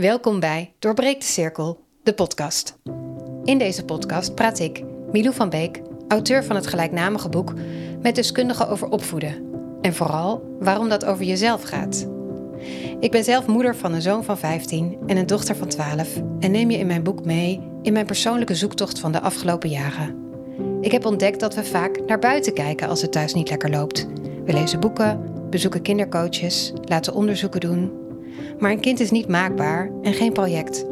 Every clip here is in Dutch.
Welkom bij Doorbreek de Cirkel, de podcast. In deze podcast praat ik, Milou van Beek, auteur van het gelijknamige boek, met deskundigen over opvoeden. En vooral waarom dat over jezelf gaat. Ik ben zelf moeder van een zoon van 15 en een dochter van 12 en neem je in mijn boek mee in mijn persoonlijke zoektocht van de afgelopen jaren. Ik heb ontdekt dat we vaak naar buiten kijken als het thuis niet lekker loopt. We lezen boeken, bezoeken kindercoaches, laten onderzoeken doen. Maar een kind is niet maakbaar en geen project.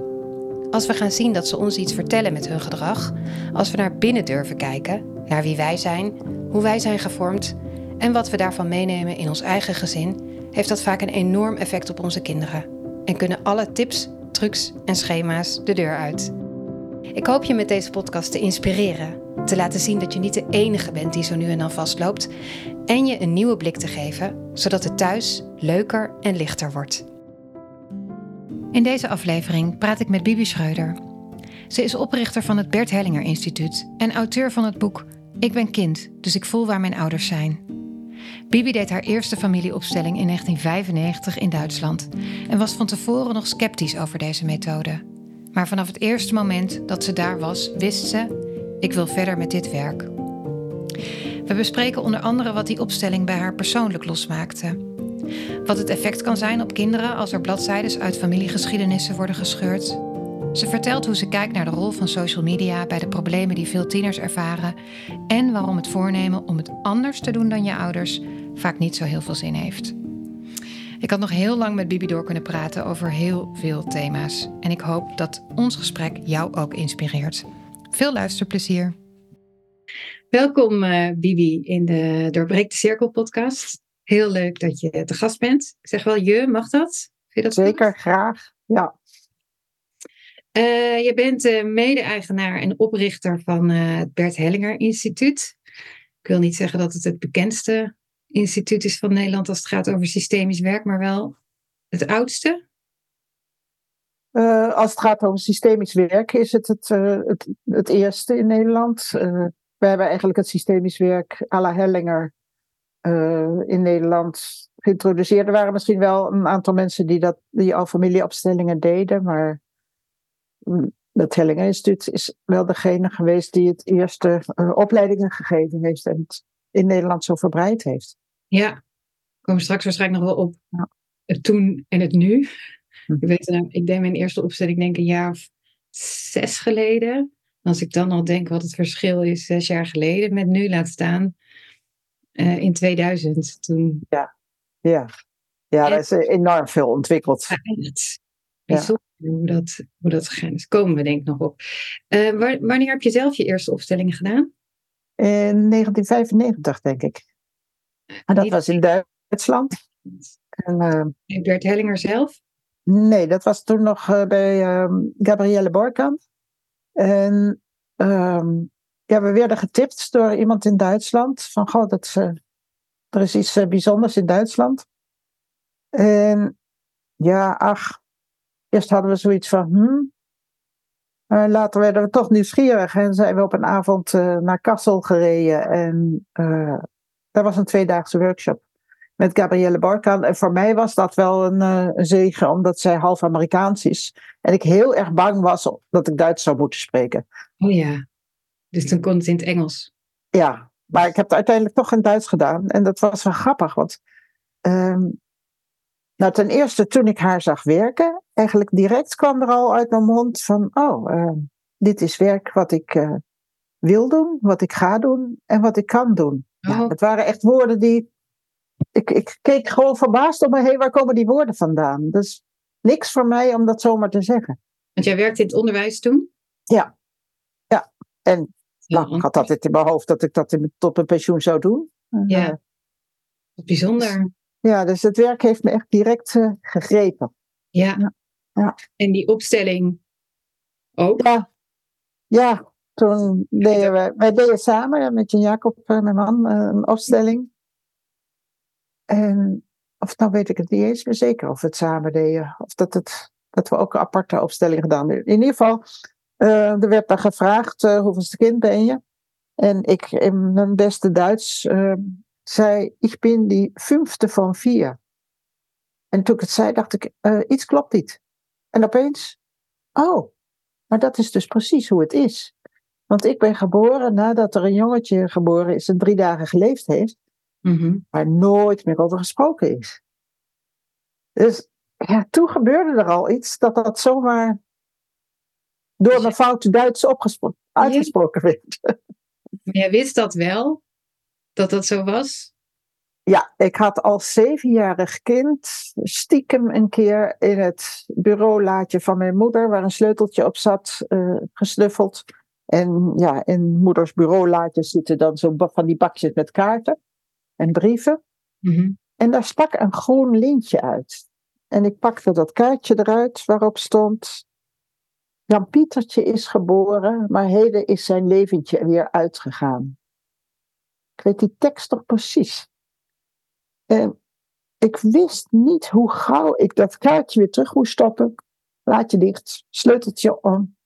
Als we gaan zien dat ze ons iets vertellen met hun gedrag, als we naar binnen durven kijken, naar wie wij zijn, hoe wij zijn gevormd en wat we daarvan meenemen in ons eigen gezin, heeft dat vaak een enorm effect op onze kinderen. En kunnen alle tips, trucs en schema's de deur uit. Ik hoop je met deze podcast te inspireren, te laten zien dat je niet de enige bent die zo nu en dan vastloopt en je een nieuwe blik te geven, zodat het thuis leuker en lichter wordt. In deze aflevering praat ik met Bibi Schreuder. Ze is oprichter van het Bert Hellinger Instituut en auteur van het boek Ik ben kind, dus ik voel waar mijn ouders zijn. Bibi deed haar eerste familieopstelling in 1995 in Duitsland en was van tevoren nog sceptisch over deze methode. Maar vanaf het eerste moment dat ze daar was, wist ze: ik wil verder met dit werk. We bespreken onder andere wat die opstelling bij haar persoonlijk losmaakte. Wat het effect kan zijn op kinderen als er bladzijden uit familiegeschiedenissen worden gescheurd. Ze vertelt hoe ze kijkt naar de rol van social media bij de problemen die veel tieners ervaren en waarom het voornemen om het anders te doen dan je ouders vaak niet zo heel veel zin heeft. Ik had nog heel lang met Bibi door kunnen praten over heel veel thema's en ik hoop dat ons gesprek jou ook inspireert. Veel luisterplezier. Welkom uh, Bibi in de Doorbreek de Cirkel podcast. Heel leuk dat je te gast bent. Ik zeg wel je, mag dat? Vind je dat Zeker, graag. Ja. Uh, je bent uh, mede-eigenaar en oprichter van het Bert Hellinger Instituut. Ik wil niet zeggen dat het het bekendste instituut is van Nederland als het gaat over systemisch werk, maar wel het oudste. Als het gaat over systemisch werk, is het het, het, het, eerste in Nederland. We hebben eigenlijk het systemisch werk à la Hellinger in Nederland geïntroduceerd. Er waren misschien wel een aantal mensen die, dat, die al familieopstellingen deden, maar mm, het Hellinger Instituut is wel degene geweest die het eerste opleidingen gegeven heeft en het in Nederland zo verbreid heeft. Ja, we komen straks waarschijnlijk nog wel op ja. het toen en het nu. Hm. Ik, weet, nou, ik deed mijn eerste opstelling denk een jaar of zes geleden. Als ik dan al denk wat het verschil is zes jaar geleden met nu, laat staan uh, in 2000. Toen... Ja, ja. ja er is enorm veel ontwikkeld. Bijzonder ja. hoe, dat, hoe dat gegaan is. Komen we denk ik nog op. Uh, wanneer heb je zelf je eerste opstellingen gedaan? In 1995, denk ik. En dat was in Duitsland. En, uh, Bert Hellinger zelf? Nee, dat was toen nog bij uh, Gabrielle Borkamp. En um, ja, we werden getipt door iemand in Duitsland. Van, goh, dat, uh, er is iets bijzonders in Duitsland. En ja, ach, eerst hadden we zoiets van, hmm, uh, later werden we toch nieuwsgierig en zijn we op een avond uh, naar Kassel gereden. En daar was een tweedaagse workshop met Gabrielle Barkan. En voor mij was dat wel een, een, zegen, omdat zij half Amerikaans is. En ik heel erg bang was dat ik Duits zou moeten spreken. Oh ja, dus dan kon het in het Engels. Ja, maar ik heb het uiteindelijk toch in Duits gedaan. En dat was wel grappig, want um, nou, ten eerste toen ik haar zag werken, eigenlijk direct kwam er al uit mijn mond van, oh, uh, dit is werk wat ik uh, wil doen, wat ik ga doen en wat ik kan doen. Oh. Ja, het waren echt woorden die, ik, ik keek gewoon verbaasd om me heen, waar komen die woorden vandaan? Dus niks voor mij om dat zomaar te zeggen. Want jij werkte in het onderwijs toen? Ja, ja. En nou, ik had altijd in mijn hoofd dat ik dat in, tot mijn pensioen zou doen. Ja, bijzonder. Ja, dus het werk heeft me echt direct uh, gegrepen. Ja. ja. En die opstelling ook? Ja, ja toen deden we, wij deden samen met Jan Jacob, uh, mijn man, uh, een opstelling. En, of nou weet ik het niet eens meer zeker of we het samen deden. Of dat, het, dat we ook een aparte opstelling gedaan hebben. In ieder geval, er werd dan gevraagd, hoeveelste kind ben je? En ik in mijn beste Duits zei, ik ben die vijfde van vier. En toen ik het zei, dacht ik, uh, iets klopt niet. En opeens, oh, maar dat is dus precies hoe het is. Want ik ben geboren nadat er een jongetje geboren is en drie dagen geleefd heeft, Mhm. waar nooit meer over gesproken is. Dus ja, toen gebeurde er al iets dat dat zomaar door mijn foute Duits uitgesproken werd. Maar jij wist dat wel, dat dat zo was? Ja, ik had als zevenjarig kind stiekem een keer in het bureaulaadje van mijn moeder, waar een sleuteltje op zat, eh, gesnuffeld. En ja, in moeders bureaulaadjes zitten dan zo van die bakjes met kaarten en brieven. Mhm. En daar stak een groen lintje uit. En ik pakte dat kaartje eruit waarop stond: Jan Pietertje is geboren, maar heden is zijn leventje weer uitgegaan. Ik weet die tekst nog precies. En ik wist niet hoe gauw ik dat kaartje weer terug moest stoppen. Laadje dicht, sleuteltje om.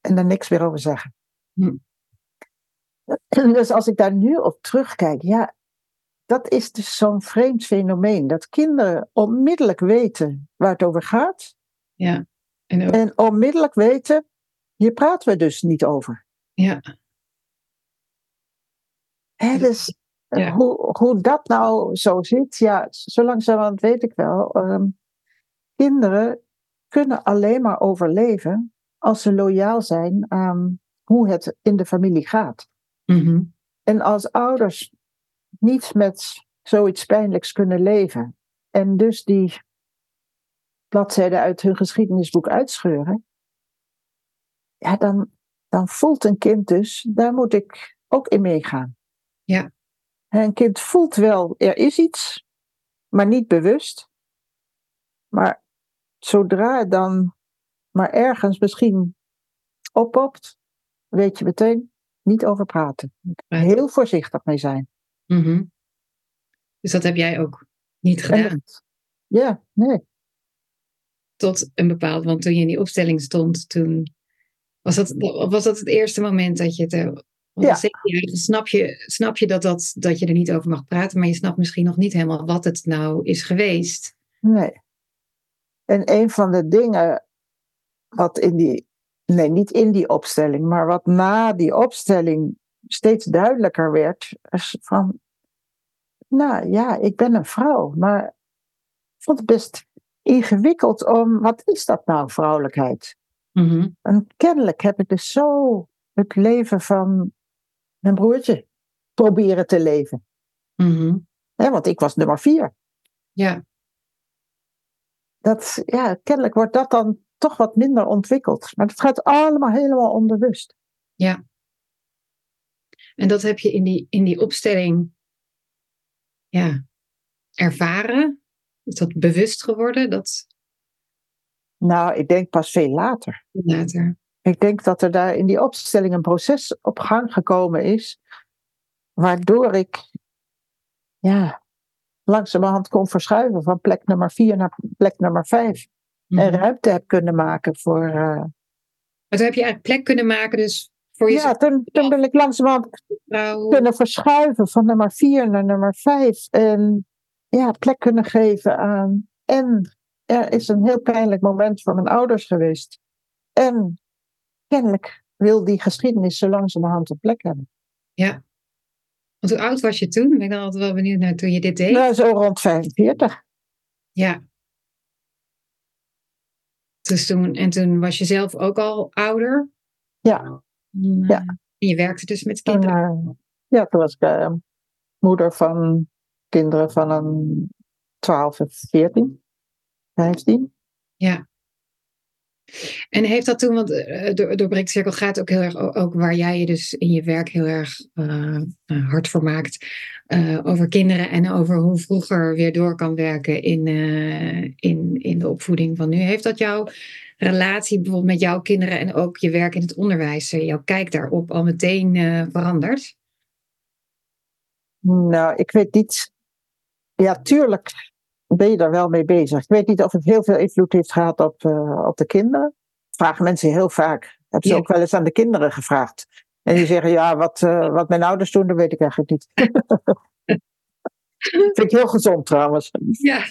En daar niks meer over zeggen. Hm. Dus als ik daar nu op terugkijk, ja, dat is dus zo'n vreemd fenomeen. Dat kinderen onmiddellijk weten waar het over gaat. Ja. En ook, En onmiddellijk weten, hier praten we dus niet over. ja. Hè, dus eh, Ja. hoe, hoe dat nou zo zit, ja, zo langzamerhand weet ik wel. Ehm, kinderen kunnen alleen maar overleven als ze loyaal zijn aan hoe het in de familie gaat. Mhm. En als ouders niet met zoiets pijnlijks kunnen leven en dus die bladzijden uit hun geschiedenisboek uitscheuren, ja, dan, dan voelt een kind dus, daar moet ik ook in meegaan. Ja. En Een kind voelt wel, er is iets, maar niet bewust. Maar zodra het dan maar ergens misschien oppopt, weet je meteen niet over praten. Heel voorzichtig mee zijn. Mhm. Dus dat heb jij ook niet gedaan ja, nee. Tot een bepaald, want toen je in die opstelling stond, toen was dat, was dat het eerste moment dat je het. eh, Ja. snap je, snap je dat, dat, dat je er niet over mag praten, maar je snapt misschien nog niet helemaal wat het nou is geweest. Nee. En een van de dingen wat in die, nee, niet in die opstelling, maar wat na die opstelling steeds duidelijker werd, is van, nou ja, ik ben een vrouw, maar ik vond het best ingewikkeld om, wat is dat nou, vrouwelijkheid? Mhm. En kennelijk heb ik dus zo het leven van mijn broertje proberen te leven. Hè, want ik was nummer vier. Ja, dat, ja, kennelijk wordt dat dan toch wat minder ontwikkeld. Maar het gaat allemaal helemaal onbewust. en dat heb je in die, in die opstelling ja, ervaren. Is dat bewust geworden? Dat Nou, ik denk pas veel later. later. Ik denk dat er daar in die opstelling een proces op gang gekomen is, waardoor ik ja, langzamerhand kon verschuiven van plek nummer vier naar plek nummer vijf. Mhm. En ruimte heb kunnen maken voor. eh, Maar toen heb je eigenlijk plek kunnen maken, dus voor ja, jezelf, toen, toen ben ik langzamerhand kunnen verschuiven van nummer vier naar nummer vijf. En ja, plek kunnen geven aan. En er is een heel pijnlijk moment voor mijn ouders geweest. En kennelijk wil die geschiedenis zo langzamerhand een plek hebben. Ja. Want hoe oud was je toen? Ben ik dan altijd wel benieuwd naar toen je dit deed. Nou, zo rond 45. Ja. Dus toen, en toen was je zelf ook al ouder. Ja. Mm, Ja. En je werkte dus met En, kinderen. eh, ja, toen was ik eh, moeder van kinderen van een 12 en 14, 15. Ja. En heeft dat toen, want eh, door, door Breekcirkel gaat ook heel erg, ook waar jij je dus in je werk heel erg eh, eh, hard voor maakt, over kinderen en over hoe vroeger weer door kan werken in, in, in de opvoeding van nu. Heeft dat jouw relatie bijvoorbeeld met jouw kinderen en ook je werk in het onderwijs, jouw kijk daarop al meteen veranderd? Nou, ik weet niet. Ja, tuurlijk ben je daar wel mee bezig. Ik weet niet of het heel veel invloed heeft gehad op, eh, op de kinderen. Vragen mensen heel vaak. Heb ze Ja. ook wel eens aan de kinderen gevraagd. En die zeggen, ja, wat, eh, wat mijn ouders doen, dat weet ik eigenlijk niet. Vind ik heel gezond trouwens. Ja.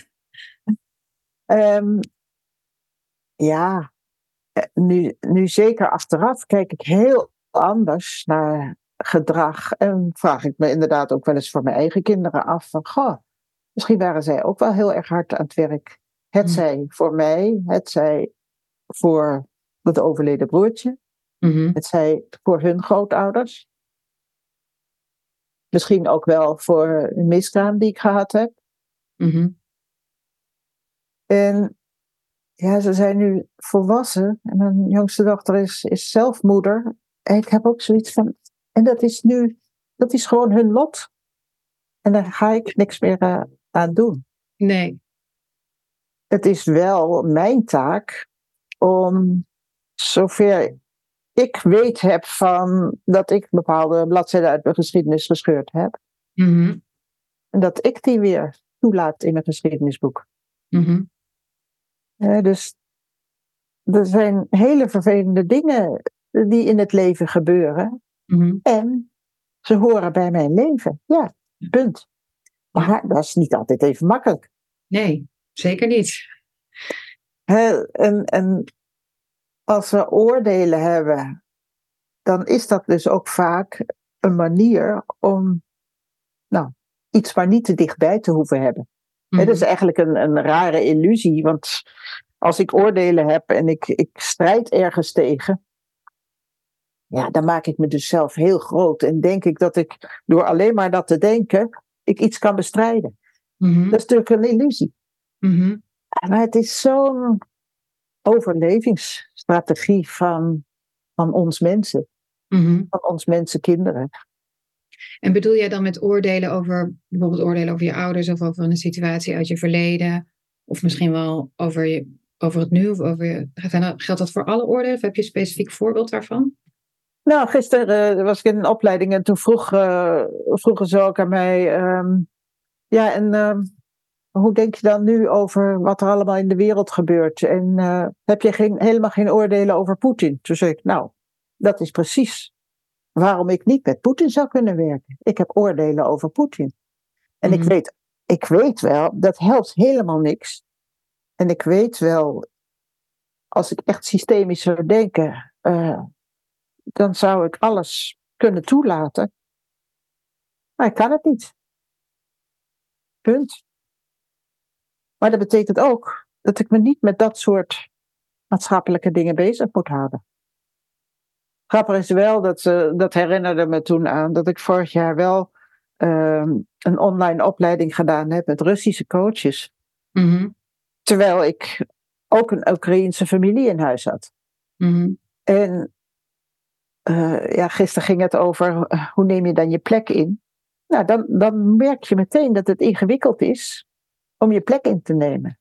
Ehm, ja, eh, nu, nu zeker achteraf kijk ik heel anders naar gedrag. En vraag ik me inderdaad ook wel eens voor mijn eigen kinderen af van, goh, misschien waren zij ook wel heel erg hard aan het werk. Het zij voor mij, het zij voor het overleden broertje, het zij voor hun grootouders. Misschien ook wel voor een miskraam die ik gehad heb. En ja, ze zijn nu volwassen. En mijn jongste dochter is, is zelf moeder. En ik heb ook zoiets van. En dat is nu, dat is gewoon hun lot. En daar ga ik niks meer uh, aan doen. Nee. Het is wel mijn taak om, zover ik weet heb van dat ik bepaalde bladzijden uit mijn geschiedenis gescheurd heb. Mm En dat ik die weer toelaat in mijn geschiedenisboek. Mm dus er zijn hele vervelende dingen die in het leven gebeuren. Mhm. En ze horen bij mijn leven. Ja, punt. Maar dat is niet altijd even makkelijk. Nee, zeker niet. en, en als we oordelen hebben, dan is dat dus ook vaak een manier om nou, iets maar niet te dichtbij te hoeven hebben. Het is eigenlijk een, een rare illusie, want als ik oordelen heb en ik, ik strijd ergens tegen, ja, dan maak ik me dus zelf heel groot en denk ik dat ik door alleen maar dat te denken, ik iets kan bestrijden. Mhm. Dat is natuurlijk een illusie. Mhm. Maar het is zo'n overlevingsstrategie van, van ons mensen, Mhm. van ons mensen kinderen. En bedoel jij dan met oordelen over, bijvoorbeeld oordelen over je ouders of over een situatie uit je verleden? Of misschien wel over, je, over het nu? Of over je, geldt dat voor alle oordelen? Of heb je een specifiek voorbeeld daarvan? Nou, gisteren uh, was ik in een opleiding en toen vroeg, uh, vroegen ze ook aan mij. ehm, ja, en ehm, hoe denk je dan nu over wat er allemaal in de wereld gebeurt? En uh, heb je geen, helemaal geen oordelen over Poetin? Toen zei ik, nou, dat is precies waarom ik niet met Poetin zou kunnen werken. Ik heb oordelen over Poetin. En Mhm. ik, weet, ik weet wel, dat helpt helemaal niks. En ik weet wel, als ik echt systemisch zou denken, eh, dan zou ik alles kunnen toelaten. Maar ik kan het niet. Punt. Maar dat betekent ook dat ik me niet met dat soort maatschappelijke dingen bezig moet houden. Grappig is wel, dat, uh, dat herinnerde me toen aan, dat ik vorig jaar wel uh, een online opleiding gedaan heb met Russische coaches. Mhm. Terwijl ik ook een Oekraïense familie in huis had. Mhm. En uh, ja, gisteren ging het over uh, hoe neem je dan je plek in. Nou, dan, dan merk je meteen dat het ingewikkeld is om je plek in te nemen.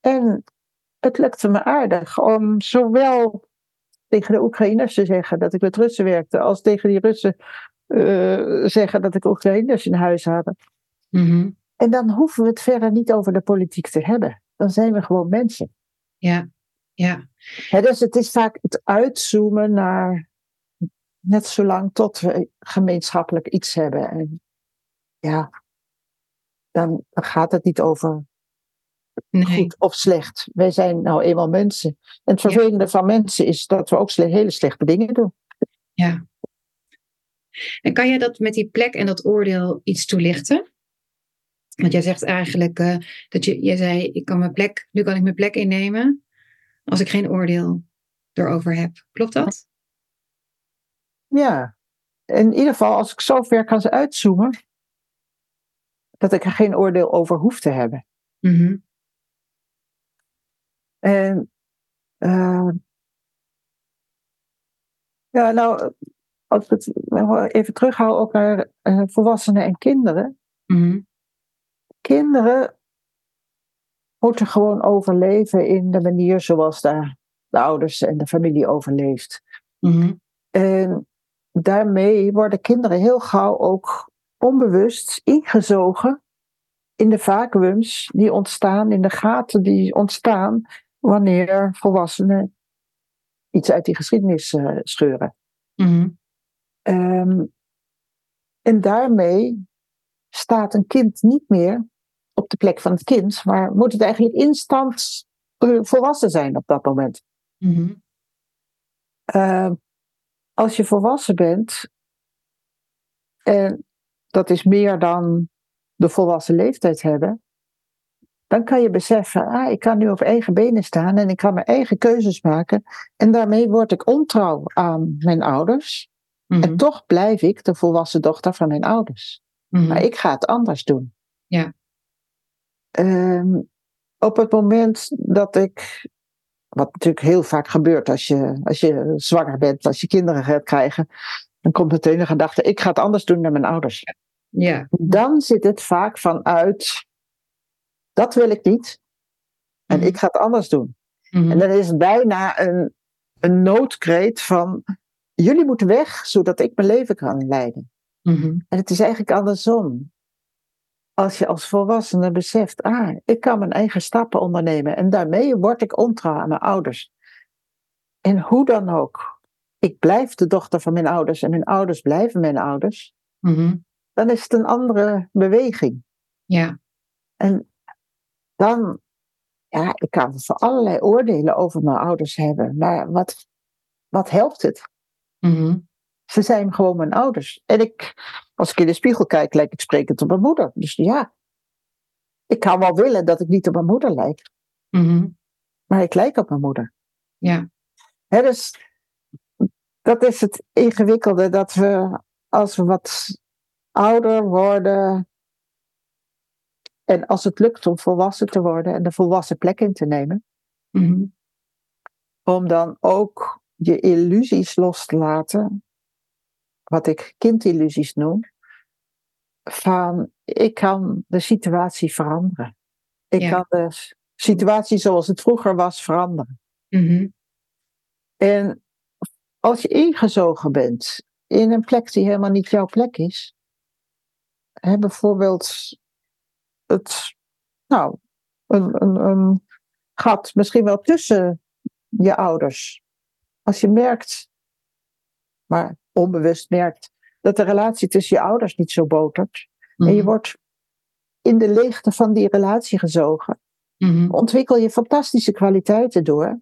En het lukte me aardig om zowel tegen de Oekraïners te zeggen dat ik met Russen werkte, als tegen die Russen uh, zeggen dat ik Oekraïners in huis had. Mhm. En dan hoeven we het verder niet over de politiek te hebben. Dan zijn we gewoon mensen. Ja, ja. He, dus het is vaak het uitzoomen naar net zolang tot we gemeenschappelijk iets hebben. En ja, dan gaat het niet over Nee. goed of slecht. Wij zijn nou eenmaal mensen. En het vervelende ja. van mensen is dat we ook hele slechte dingen doen. Ja. En kan je dat met die plek en dat oordeel iets toelichten? Want jij zegt eigenlijk uh, dat je, je zei, ik kan mijn plek, nu kan ik mijn plek innemen als ik geen oordeel erover heb. Klopt dat? Ja. In ieder geval, als ik zo ver kan uitzoomen, dat ik er geen oordeel over hoef te hebben. Mm -hmm. En uh, ja, nou, als ik het even terughoud ook naar uh, volwassenen en kinderen. Mm -hmm. Kinderen moeten gewoon overleven in de manier zoals de, de ouders en de familie overleeft. Mm -hmm. En daarmee worden kinderen heel gauw ook onbewust ingezogen in de vacuums die ontstaan, in de gaten die ontstaan wanneer volwassenen iets uit die geschiedenis uh, scheuren. Mm -hmm. um, en daarmee staat een kind niet meer op de plek van het kind, maar moet het eigenlijk instant volwassen zijn op dat moment. Mhm. Uh, als je volwassen bent, en dat is meer dan de volwassen leeftijd hebben, dan kan je beseffen, ah, ik kan nu op eigen benen staan en ik kan mijn eigen keuzes maken. En daarmee word ik ontrouw aan mijn ouders. Mhm. En toch blijf ik de volwassen dochter van mijn ouders. Mhm. Maar ik ga het anders doen. Ja. Ehm, op het moment dat ik, wat natuurlijk heel vaak gebeurt als je, als je zwanger bent, als je kinderen gaat krijgen, dan komt meteen de gedachte, ik ga het anders doen dan mijn ouders. Ja. Dan zit het vaak vanuit, dat wil ik niet. En Mhm. ik ga het anders doen. Mhm. En dan is het bijna een, een noodkreet van, jullie moeten weg, zodat ik mijn leven kan leiden. Mhm. En het is eigenlijk andersom. Als je als volwassene beseft, ah, ik kan mijn eigen stappen ondernemen en daarmee word ik ontrouw aan mijn ouders. En hoe dan ook, ik blijf de dochter van mijn ouders en mijn ouders blijven mijn ouders, Mhm. dan is het een andere beweging. Ja. En dan, ja, ik kan voor allerlei oordelen over mijn ouders hebben, maar wat, wat helpt het? Mhm. Ze zijn gewoon mijn ouders. En ik, als ik in de spiegel kijk, lijk ik sprekend op mijn moeder. Dus ja, ik kan wel willen dat ik niet op mijn moeder lijk, Mhm. maar ik lijk op mijn moeder. Ja. Dus dat is het ingewikkelde, dat we als we wat ouder worden en als het lukt om volwassen te worden en de volwassen plek in te nemen, Mhm. om dan ook je illusies los te laten, wat ik kindillusies noem, van ik kan de situatie veranderen. Ik Ja. kan de situatie zoals het vroeger was veranderen. Mhm. En als je ingezogen bent in een plek die helemaal niet jouw plek is, hè, bijvoorbeeld het, nou, een, een, een gat misschien wel tussen je ouders. Als je merkt, maar onbewust merkt, dat de relatie tussen je ouders niet zo botert. En je Mhm. wordt in de leegte van die relatie gezogen. Mhm. Ontwikkel je fantastische kwaliteiten door.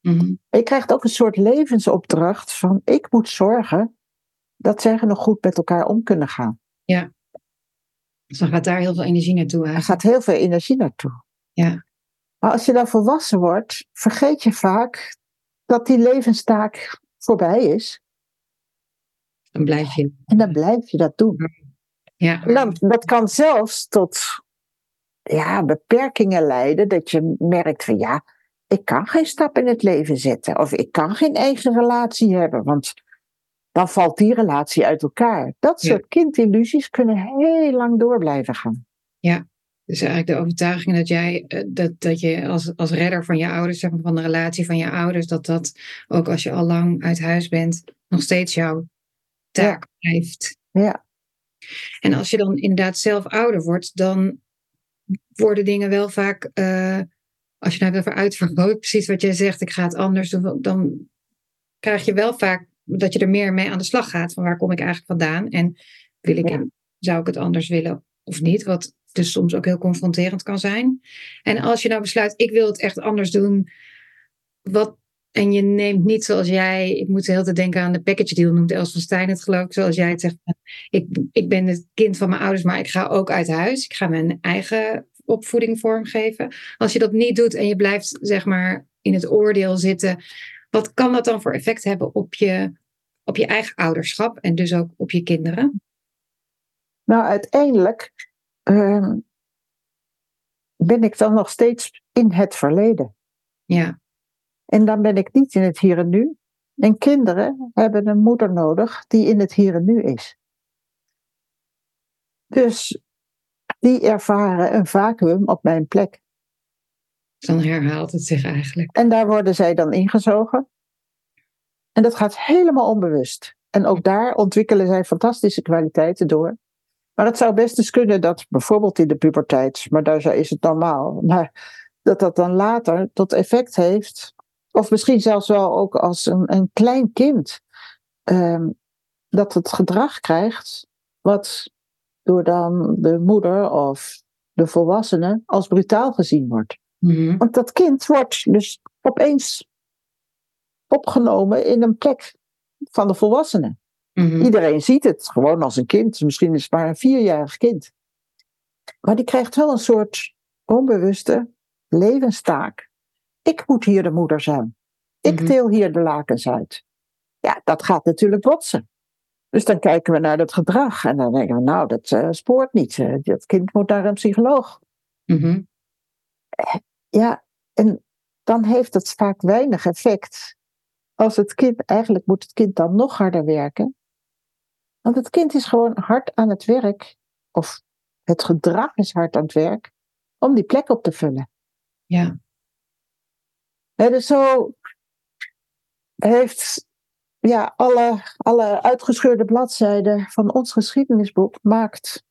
Mhm. En je krijgt ook een soort levensopdracht van ik moet zorgen dat zij nog goed met elkaar om kunnen gaan. Dus dan gaat daar heel veel energie naartoe Er gaat heel veel energie naartoe. Ja. Maar als je dan volwassen wordt, vergeet je vaak dat die levenstaak voorbij is. Dan blijf je. En dan blijf je dat doen. Ja. Dan, dat kan zelfs tot ja, beperkingen leiden. Dat je merkt van ja, ik kan geen stap in het leven zetten. Of ik kan geen eigen relatie hebben. Want dan valt die relatie uit elkaar. Dat Ja. soort kindillusies kunnen heel lang door blijven gaan. Dus eigenlijk de overtuiging dat jij, eh, dat, dat je als, als redder van je ouders, zeg maar, van de relatie van je ouders, dat dat ook als je al lang uit huis bent, nog steeds jouw taak blijft. Ja. En als je dan inderdaad zelf ouder wordt, dan worden dingen wel vaak, eh, als je nou hebt over uitvergroot, precies wat jij zegt, ik ga het anders doen, dan krijg je wel vaak dat je er meer mee aan de slag gaat. Van waar kom ik eigenlijk vandaan? En wil ik, Ja. zou ik het anders willen of niet? Wat dus soms ook heel confronterend kan zijn. En als je nou besluit, ik wil het echt anders doen, wat, en je neemt niet zoals jij, ik moet heel te denken aan de package deal, noemt Els van Stijn het geloof ik, zoals jij het zegt. Ik, ik ben het kind van mijn ouders, maar ik ga ook uit huis. Ik ga mijn eigen opvoeding vormgeven. Als je dat niet doet en je blijft zeg maar in het oordeel zitten, wat kan dat dan voor effect hebben op je, op je eigen ouderschap en dus ook op je kinderen? Nou, uiteindelijk ehm, ben ik dan nog steeds in het verleden. Ja, En dan ben ik niet in het hier en nu. En kinderen hebben een moeder nodig die in het hier en nu is. Dus die ervaren een vacuüm op mijn plek. dan herhaalt het zich eigenlijk. En daar worden zij dan ingezogen. En dat gaat helemaal onbewust. En ook daar ontwikkelen zij fantastische kwaliteiten door. Maar het zou best eens kunnen dat bijvoorbeeld in de puberteit, maar daar is het normaal, maar dat dat dan later tot effect heeft, of misschien zelfs wel ook als een, een klein kind, ehm, dat het gedrag krijgt wat door dan de moeder of de volwassene als brutaal gezien wordt. Mhm. Want dat kind wordt dus opeens opgenomen in een plek van de volwassenen. Mhm. Iedereen ziet het gewoon als een kind. Misschien is het maar een vierjarig kind. Maar die krijgt wel een soort onbewuste levenstaak. Ik moet hier de moeder zijn. Ik Mhm. deel hier de lakens uit. Ja, dat gaat natuurlijk botsen. Dus dan kijken we naar dat gedrag en dan denken we, nou, dat eh, spoort niet. Eh, dat kind moet naar een psycholoog. Mhm. Ja, en dan heeft het vaak weinig effect. Als het kind, eigenlijk moet het kind dan nog harder werken. Want het kind is gewoon hard aan het werk, of het gedrag is hard aan het werk, om die plek op te vullen. Ja. Dus zo heeft ja, alle, alle uitgescheurde bladzijden van ons geschiedenisboek maakt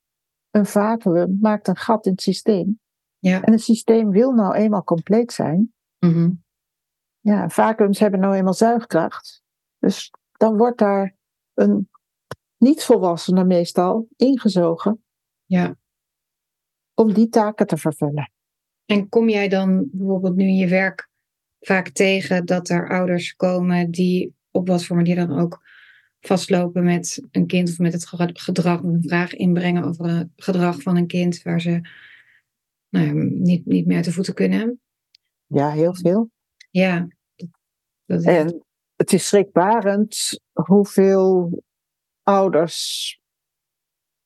een vacuüm, maakt een gat in het systeem. Ja. En het systeem wil nou eenmaal compleet zijn. Mhm. Ja, vacuums hebben nou eenmaal zuigkracht. Dus dan wordt daar een niet-volwassene meestal ingezogen Ja. om die taken te vervullen. En kom jij dan bijvoorbeeld nu in je werk vaak tegen dat er ouders komen die op wat voor manier dan ook vastlopen met een kind of met het ge- gedrag een vraag inbrengen over een gedrag van een kind waar ze nou ja, niet, niet meer uit de voeten kunnen? Ja, heel veel. Ja. dat- Dat is, En het is schrikbarend hoeveel ouders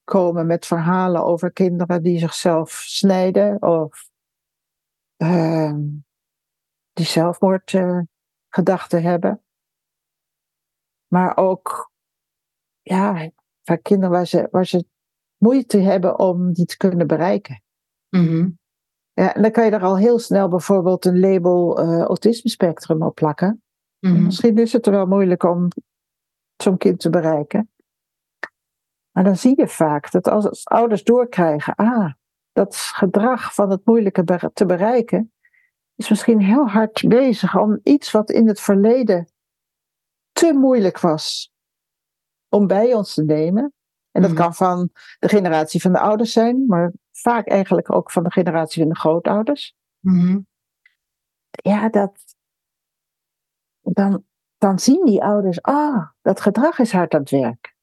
komen met verhalen over kinderen die zichzelf snijden of ehm, die zelfmoordgedachten hebben. Maar ook ja, vaak kinderen waar ze, waar ze moeite hebben om die te kunnen bereiken. Mhm. Ja, en dan kan je er al heel snel bijvoorbeeld een label eh autisme spectrum op plakken. Mhm. Misschien is het er wel moeilijk om zo'n kind te bereiken. Maar dan zie je vaak dat als, als ouders doorkrijgen, ah, dat gedrag van het moeilijke te bereiken, is misschien heel hard bezig om iets wat in het verleden te moeilijk was om bij ons te nemen. En dat Mhm. kan van de generatie van de ouders zijn, maar vaak eigenlijk ook van de generatie van de grootouders Mhm. ja, dat, dan, dan zien die ouders, ah, dat gedrag is hard aan het werk.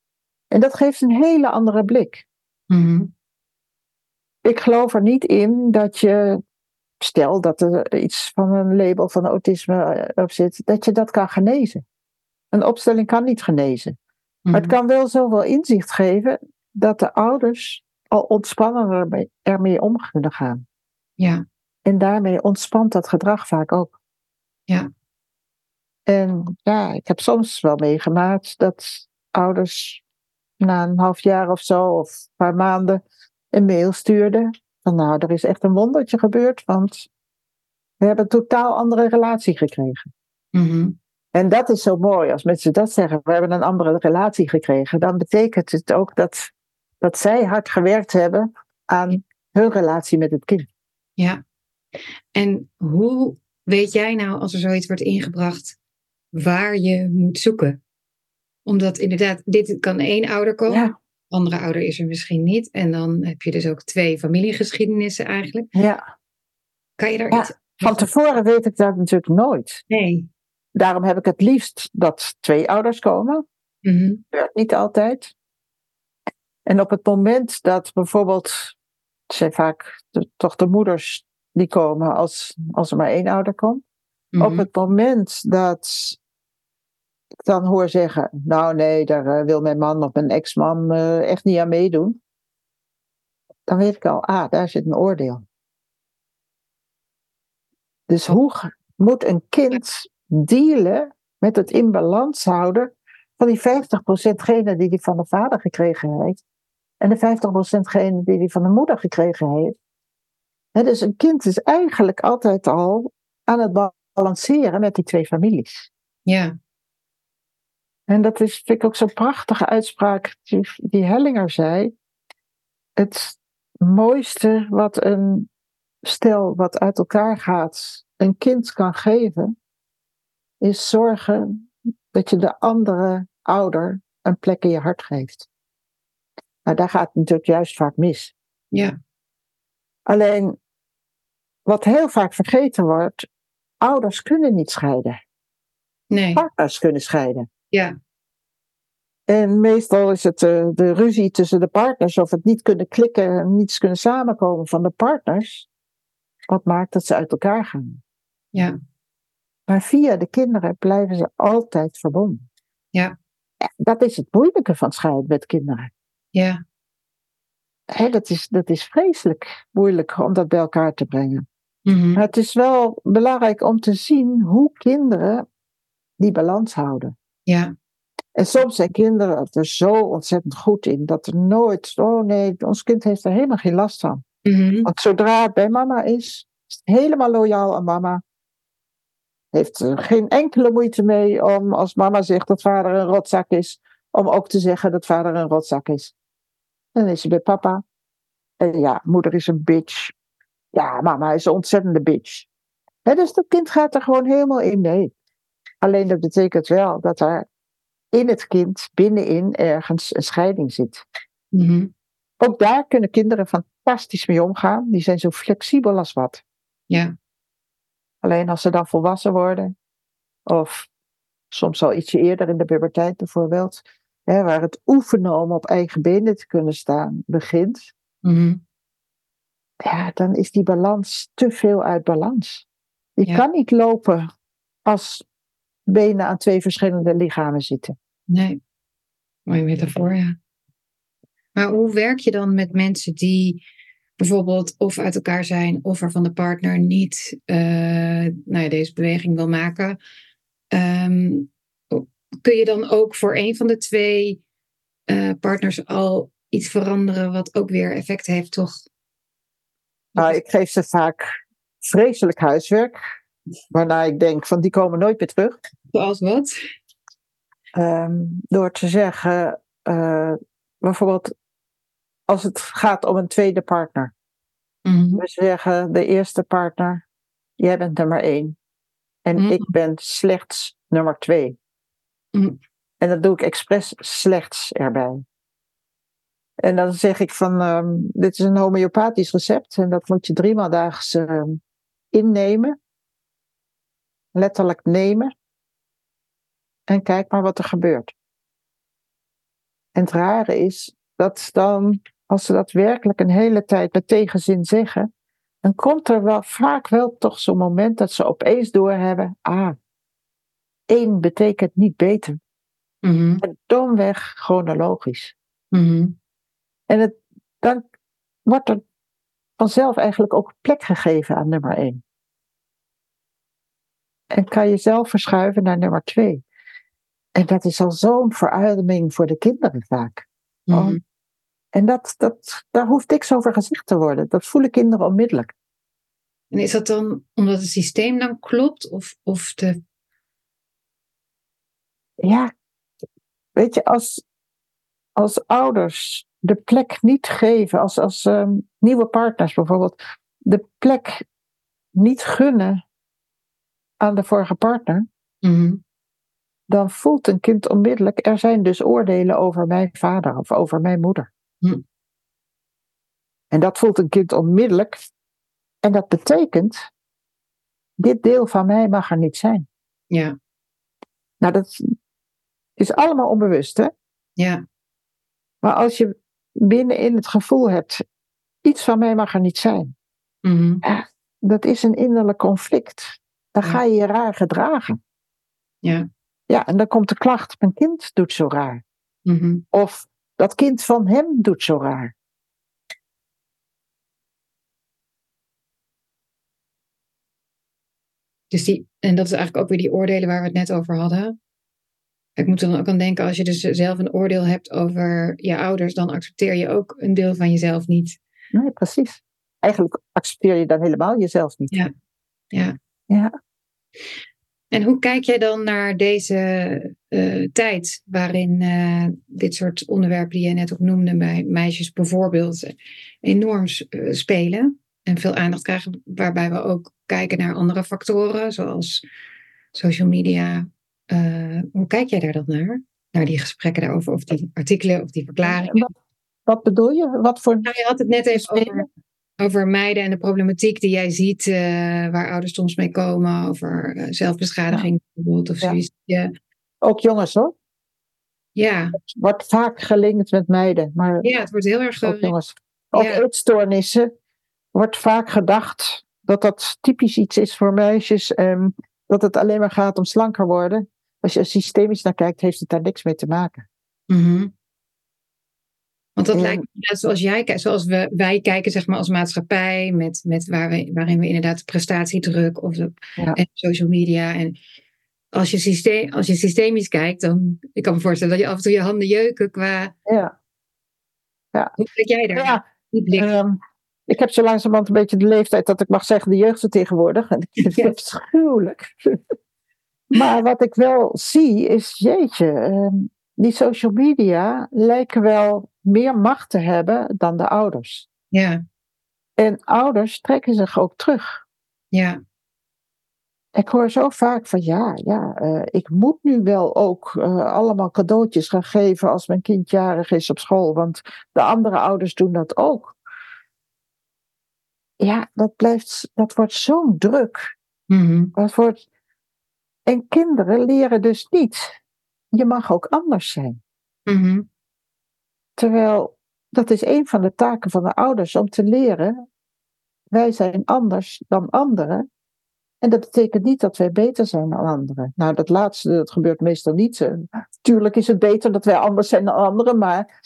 En dat geeft een hele andere blik. Mhm. Ik geloof er niet in dat je, stel dat er iets van een label van autisme eh, op zit, dat je dat kan genezen. Een opstelling kan niet genezen. Maar het Mhm. kan wel zoveel inzicht geven dat de ouders al ontspannender ermee- ermee om kunnen gaan. Ja. En daarmee ontspant dat gedrag vaak ook. Ja. En ja, ik heb soms wel meegemaakt dat ouders na een half jaar of zo, of een paar maanden, een mail stuurden. Van nou, er is echt een wondertje gebeurd, want we hebben een totaal andere relatie gekregen. Mhm. En dat is zo mooi, als mensen dat zeggen, we hebben een andere relatie gekregen, dan betekent het ook dat, dat zij hard gewerkt hebben aan hun relatie met het kind. Ja. En hoe weet jij nou als er zoiets wordt ingebracht waar je moet zoeken? Omdat inderdaad, dit kan één ouder komen, Ja, andere ouder is er misschien niet. En dan heb je dus ook twee familiegeschiedenissen eigenlijk. ja. Kan je daar Ja, iets... Van tevoren weet ik dat natuurlijk nooit. Nee. Daarom heb ik het liefst dat twee ouders komen. Mhm. gebeurt niet altijd. En op het moment dat bijvoorbeeld, het zijn vaak de- toch de moeders die komen als, als er maar één ouder komt. Mhm. Op het moment dat ik dan hoor zeggen, nou nee, daar eh, wil mijn man of mijn ex-man eh, echt niet aan meedoen. Dan weet ik al, ah, daar zit een oordeel. Dus hoe moet een kind dealen met het in balans houden van die 50% gene die hij van de vader gekregen heeft. En de 50% gene die hij van de moeder gekregen heeft. Hè, dus een kind is eigenlijk altijd al aan het balanceren met die twee families. Ja. En dat is, vind ik ook zo'n prachtige uitspraak die, die Hellinger zei. Het mooiste wat een stel wat uit elkaar gaat een kind kan geven, is zorgen dat je de andere ouder een plek in je hart geeft. Nou, daar gaat het natuurlijk juist vaak mis. Ja. Alleen, wat heel vaak vergeten wordt, ouders kunnen niet scheiden. Nee. Partners kunnen scheiden. Ja. En meestal is het uh, de ruzie tussen de partners of het niet kunnen klikken en niet kunnen samenkomen van de partners, wat maakt dat ze uit elkaar gaan. Ja. Maar via de kinderen blijven ze altijd verbonden. Ja. Dat is het moeilijke van scheiden met kinderen. Ja. He, dat, is, dat is vreselijk moeilijk om dat bij elkaar te brengen. Mhm. Maar het is wel belangrijk om te zien hoe kinderen die balans houden. Ja. En soms zijn kinderen er zo ontzettend goed in dat er nooit, oh nee, ons kind heeft er helemaal geen last van. Mhm. Want zodra het bij mama is, is het helemaal loyaal aan mama. Heeft er geen enkele moeite mee om, als mama zegt dat vader een rotzak is, om ook te zeggen dat vader een rotzak is. En dan is hij bij papa. En ja, moeder is een bitch. Ja, mama is een ontzettende bitch. Dus dat kind gaat er gewoon helemaal in mee. Alleen dat betekent wel dat er in het kind, binnenin, ergens een scheiding zit. Mhm. Ook daar kunnen kinderen fantastisch mee omgaan. Die zijn zo flexibel als wat. Ja. Alleen als ze dan volwassen worden, of soms al ietsje eerder in de puberteit bijvoorbeeld, hè, waar het oefenen om op eigen benen te kunnen staan begint, Mhm. ja, dan is die balans te veel uit balans. Je Ja. kan niet lopen als benen aan twee verschillende lichamen zitten. Nee. Mooie metafoor, ja. Maar hoe werk je dan met mensen die bijvoorbeeld of uit elkaar zijn of waarvan de partner niet eh, nou ja, deze beweging wil maken? Ehm, kun je dan ook voor een van de twee eh, partners al iets veranderen wat ook weer effect heeft, toch? Nou, ik geef ze vaak vreselijk huiswerk, waarna ik denk van die komen nooit meer terug. Zoals wat? Ehm, door te zeggen, eh, bijvoorbeeld als het gaat om een tweede partner. Mhm. We zeggen de eerste partner, jij bent nummer één. En Mm. ik ben slechts nummer twee. Mm. En dat doe ik expres slechts erbij. En dan zeg ik van, ehm, dit is een homeopathisch recept en dat moet je driemaal daags ehm, innemen. Letterlijk nemen. En kijk maar wat er gebeurt. En het rare is dat dan, als ze dat werkelijk een hele tijd met tegenzin zeggen, dan komt er wel vaak wel toch zo'n moment dat ze opeens doorhebben, ah, één betekent niet beter. Mhm. En chronologisch. Mhm. En het, dan wordt er vanzelf eigenlijk ook plek gegeven aan nummer één. En kan je zelf verschuiven naar nummer twee. En dat is al zo'n verademing voor de kinderen vaak. Mhm. Oh. En dat, dat, daar hoeft niks over gezegd te worden. Dat voelen kinderen onmiddellijk. En is dat dan omdat het systeem dan klopt? Of, of de. Ja, weet je, als, als ouders de plek niet geven, als, als ehm, nieuwe partners bijvoorbeeld, de plek niet gunnen aan de vorige partner, Mhm. dan voelt een kind onmiddellijk, er zijn dus oordelen over mijn vader of over mijn moeder. Hm. En dat voelt een kind onmiddellijk. En dat betekent, dit deel van mij mag er niet zijn. Ja, Nou, dat is allemaal onbewust, hè? ja, Maar als je binnenin het gevoel hebt, iets van mij mag er niet zijn. Mhm. Dat is een innerlijk conflict. Dan ga je je raar gedragen. ja. Ja, en dan komt de klacht, mijn kind doet zo raar. Mhm. Of dat kind van hem doet zo raar. Dus die, en dat is eigenlijk ook weer die oordelen waar we het net over hadden. Ik moet er dan ook aan denken, als je dus zelf een oordeel hebt over je ouders, dan accepteer je ook een deel van jezelf niet. Nee, precies. Eigenlijk accepteer je dan helemaal jezelf niet. Ja. Ja. Ja. En hoe kijk jij dan naar deze eh, tijd waarin eh, dit soort onderwerpen die je net ook noemde bij meisjes bijvoorbeeld enorm eh, spelen en veel aandacht krijgen, waarbij we ook kijken naar andere factoren zoals social media. Hoe kijk jij daar dan naar? Naar die gesprekken daarover, of die artikelen of die verklaringen? Wat, wat bedoel je? Wat voor. Nou, je had het net even Spelen? over over meiden en de problematiek die jij ziet, uh, waar ouders soms mee komen, over uh, zelfbeschadiging ja. bijvoorbeeld of zoiets. Ja. Ook jongens hoor. Ja. Het wordt vaak gelinkt met meiden. Maar ja, het wordt heel erg ook jongens. Ook eetstoornissen wordt vaak gedacht dat dat typisch iets is voor meisjes en dat het alleen maar gaat om slanker worden. Als je er systemisch naar kijkt, heeft het daar niks mee te maken. Mm -hmm. Want dat lijkt me zoals jij kijkt, zoals we, wij kijken zeg maar als maatschappij, met, met waar we, waarin we inderdaad prestatiedruk of de, ja. en social media. En als je, systeem, als je systemisch kijkt, dan ik kan me voorstellen dat je af en toe je handen jeuken qua. Ja. ja. Hoe kijk jij daar? Ja. Um, ik heb zo langzamerhand een beetje de leeftijd dat ik mag zeggen de jeugd vertegenwoordig. En ik vind het afschuwelijk. maar wat ik wel zie is, jeetje, um, die social media lijken wel meer macht te hebben dan de ouders. Ja. En ouders trekken zich ook terug. Ja. Ik hoor zo vaak van ja, ja, uh, ik moet nu wel ook uh, allemaal cadeautjes gaan geven als mijn kind jarig is op school, want de andere ouders doen dat ook. Ja, dat blijft, dat wordt zo'n druk. Mm -hmm. dat wordt... En kinderen leren dus niet. Je mag ook anders zijn. Mm -hmm. Terwijl dat is een van de taken van de ouders om te leren. Wij zijn anders dan anderen. En dat betekent niet dat wij beter zijn dan anderen. Nou, dat laatste, dat gebeurt meestal niet. Tuurlijk is het beter dat wij anders zijn dan anderen, maar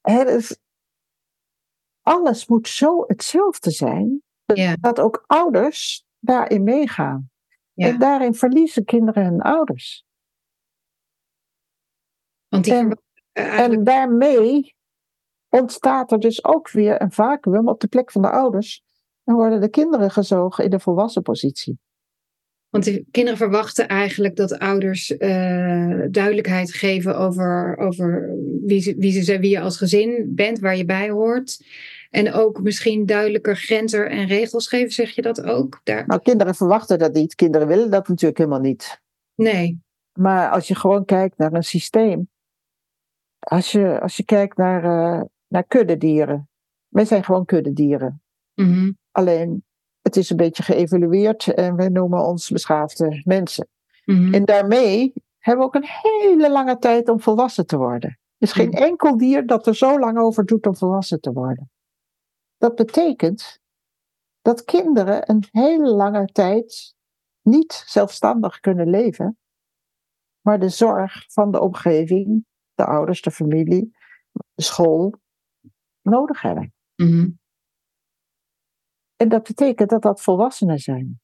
het is, alles moet zo hetzelfde zijn, ja. dat ook ouders daarin meegaan. Ja. En daarin verliezen kinderen hun ouders. Want die en, en daarmee ontstaat er dus ook weer een vacuüm op de plek van de ouders. Dan worden de kinderen gezogen in de volwassen positie. Want de kinderen verwachten eigenlijk dat ouders uh, duidelijkheid geven over, over wie, ze, wie, ze, wie je als gezin bent, waar je bij hoort. En ook misschien duidelijker grenzen en regels geven, zeg je dat ook? Daar... Nou, kinderen verwachten dat niet. Kinderen willen dat natuurlijk helemaal niet. Nee. Maar als je gewoon kijkt naar een systeem. Als je, als je kijkt naar, uh, naar kuddedieren. Wij zijn gewoon kuddedieren. Mm -hmm. Alleen, het is een beetje geëvalueerd en we noemen ons beschaafde mensen. Mm -hmm. En daarmee hebben we ook een hele lange tijd om volwassen te worden. Er is geen Mhm. enkel dier dat er zo lang over doet om volwassen te worden. Dat betekent dat kinderen een hele lange tijd niet zelfstandig kunnen leven, maar de zorg van de omgeving, de ouders, de familie, de school nodig hebben. Mm -hmm. En dat betekent dat dat volwassenen zijn.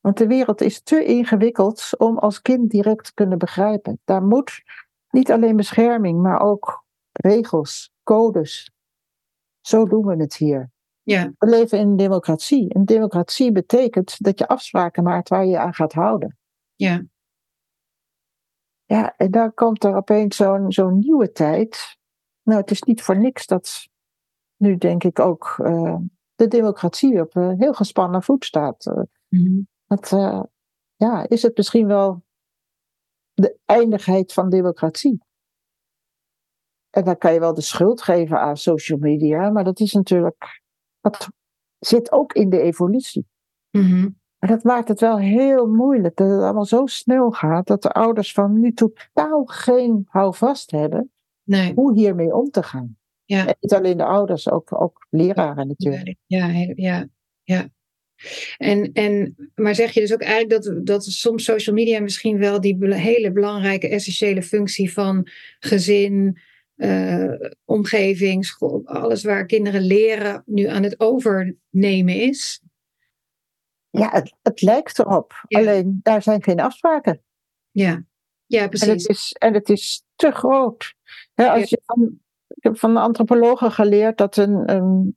Want de wereld is te ingewikkeld om als kind direct te kunnen begrijpen. Daar moet niet alleen bescherming, maar ook regels, codes. Zo doen we het hier. Ja. We leven in een democratie. En democratie betekent dat je afspraken maakt waar je je aan gaat houden. Ja. Ja, en dan komt er opeens zo'n zo'n nieuwe tijd. Nou, het is niet voor niks dat nu denk ik ook uh, de democratie op een heel gespannen voet staat. Uh, mm -hmm. dat, uh, ja, is het misschien wel de eindigheid van democratie. En dan kan je wel de schuld geven aan social media, maar dat is natuurlijk, dat zit ook in de evolutie. Mm -hmm. Maar dat maakt het wel heel moeilijk, dat het allemaal zo snel gaat, dat de ouders van nu totaal geen houvast hebben nee. hoe hiermee om te gaan. Ja. En niet alleen de ouders, ook, ook leraren natuurlijk. Ja, ja, ja. En, en, maar zeg je dus ook eigenlijk dat, dat soms social media misschien wel die hele belangrijke, essentiële functie van gezin, uh, omgeving, school, alles waar kinderen leren, nu aan het overnemen is? Ja, het, het lijkt erop. Ja. Alleen daar zijn geen afspraken. Ja, ja precies. En het is, en het is te groot. He, als ja. je van, ik heb van de antropologen geleerd dat een, een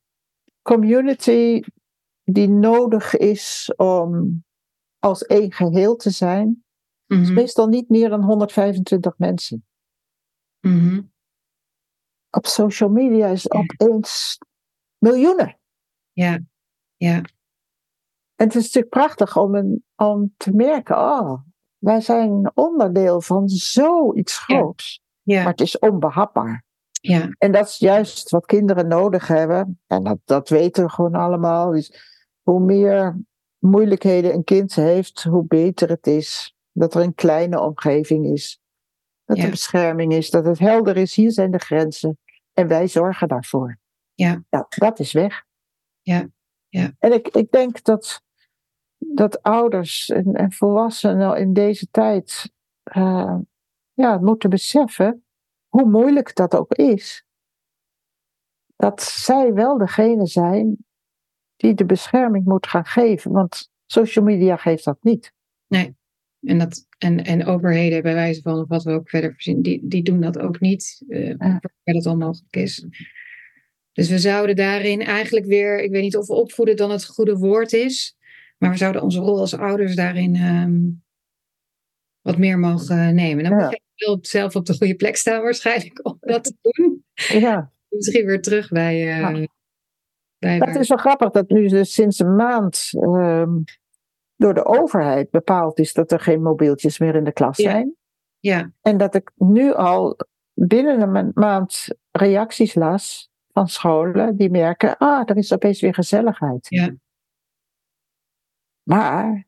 community die nodig is om als één geheel te zijn, mm -hmm. Mhm. is meestal niet meer dan 125 mensen. Mm -hmm. Op social media is het opeens miljoenen. Ja, ja. En het is natuurlijk prachtig om, een, om te merken, oh, wij zijn onderdeel van zoiets groots. Ja. Ja. Maar het is onbehapbaar. Ja. En dat is juist wat kinderen nodig hebben. En dat, dat weten we gewoon allemaal. Dus hoe meer moeilijkheden een kind heeft, hoe beter het is. Dat er een kleine omgeving is. Dat Ja. er bescherming is. Dat het helder is. Hier zijn de grenzen. En wij zorgen daarvoor. Ja. Nou, dat is weg. Ja. Ja. En ik, ik denk dat, dat ouders en, en volwassenen in deze tijd eh, ja, moeten beseffen, hoe moeilijk dat ook is, dat zij wel degene zijn die de bescherming moet gaan geven. Want social media geeft dat niet. En, dat, en, en overheden, bij wijze van of wat we ook verder voorzien, die, die doen dat ook niet, Ja. waar dat onmogelijk is. Dus we zouden daarin eigenlijk weer, ik weet niet of opvoeden dan het goede woord is, maar we zouden onze rol als ouders daarin ehm, wat meer mogen nemen. Dan Ja. moet je wel zelf op de goede plek staan waarschijnlijk om dat te doen. Ja, Misschien weer terug bij, eh Ja. bij dat waar- is wel grappig dat nu dus sinds een maand ehm, door de overheid bepaald is dat er geen mobieltjes meer in de klas Ja. zijn. Ja, En dat ik nu al binnen een ma- maand reacties las van scholen die merken, ah, er is opeens weer gezelligheid. ja, Maar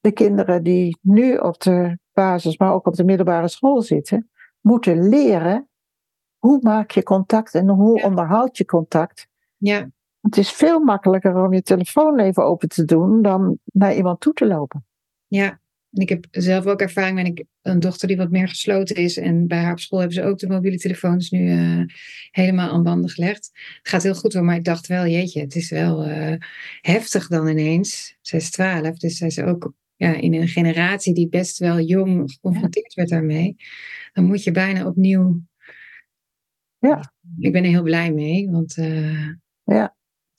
de kinderen die nu op de basis, maar ook op de middelbare school zitten, moeten leren hoe maak je contact en hoe Ja. onderhoud je contact. ja, Het is veel makkelijker om je telefoon even open te doen dan naar iemand toe te lopen. ja. En ik heb zelf ook ervaring met ik- een dochter die wat meer gesloten is. En bij haar op school hebben ze ook de mobiele telefoons nu eh, helemaal aan banden gelegd. Het gaat heel goed hoor, maar ik dacht wel, jeetje, het is wel eh, heftig dan ineens. Zij is twaalf, dus zij is ook ja, in een generatie die best wel jong geconfronteerd werd daarmee. Dan moet je bijna opnieuw... Ja. Ik ben er heel blij mee, want... eh, Ja.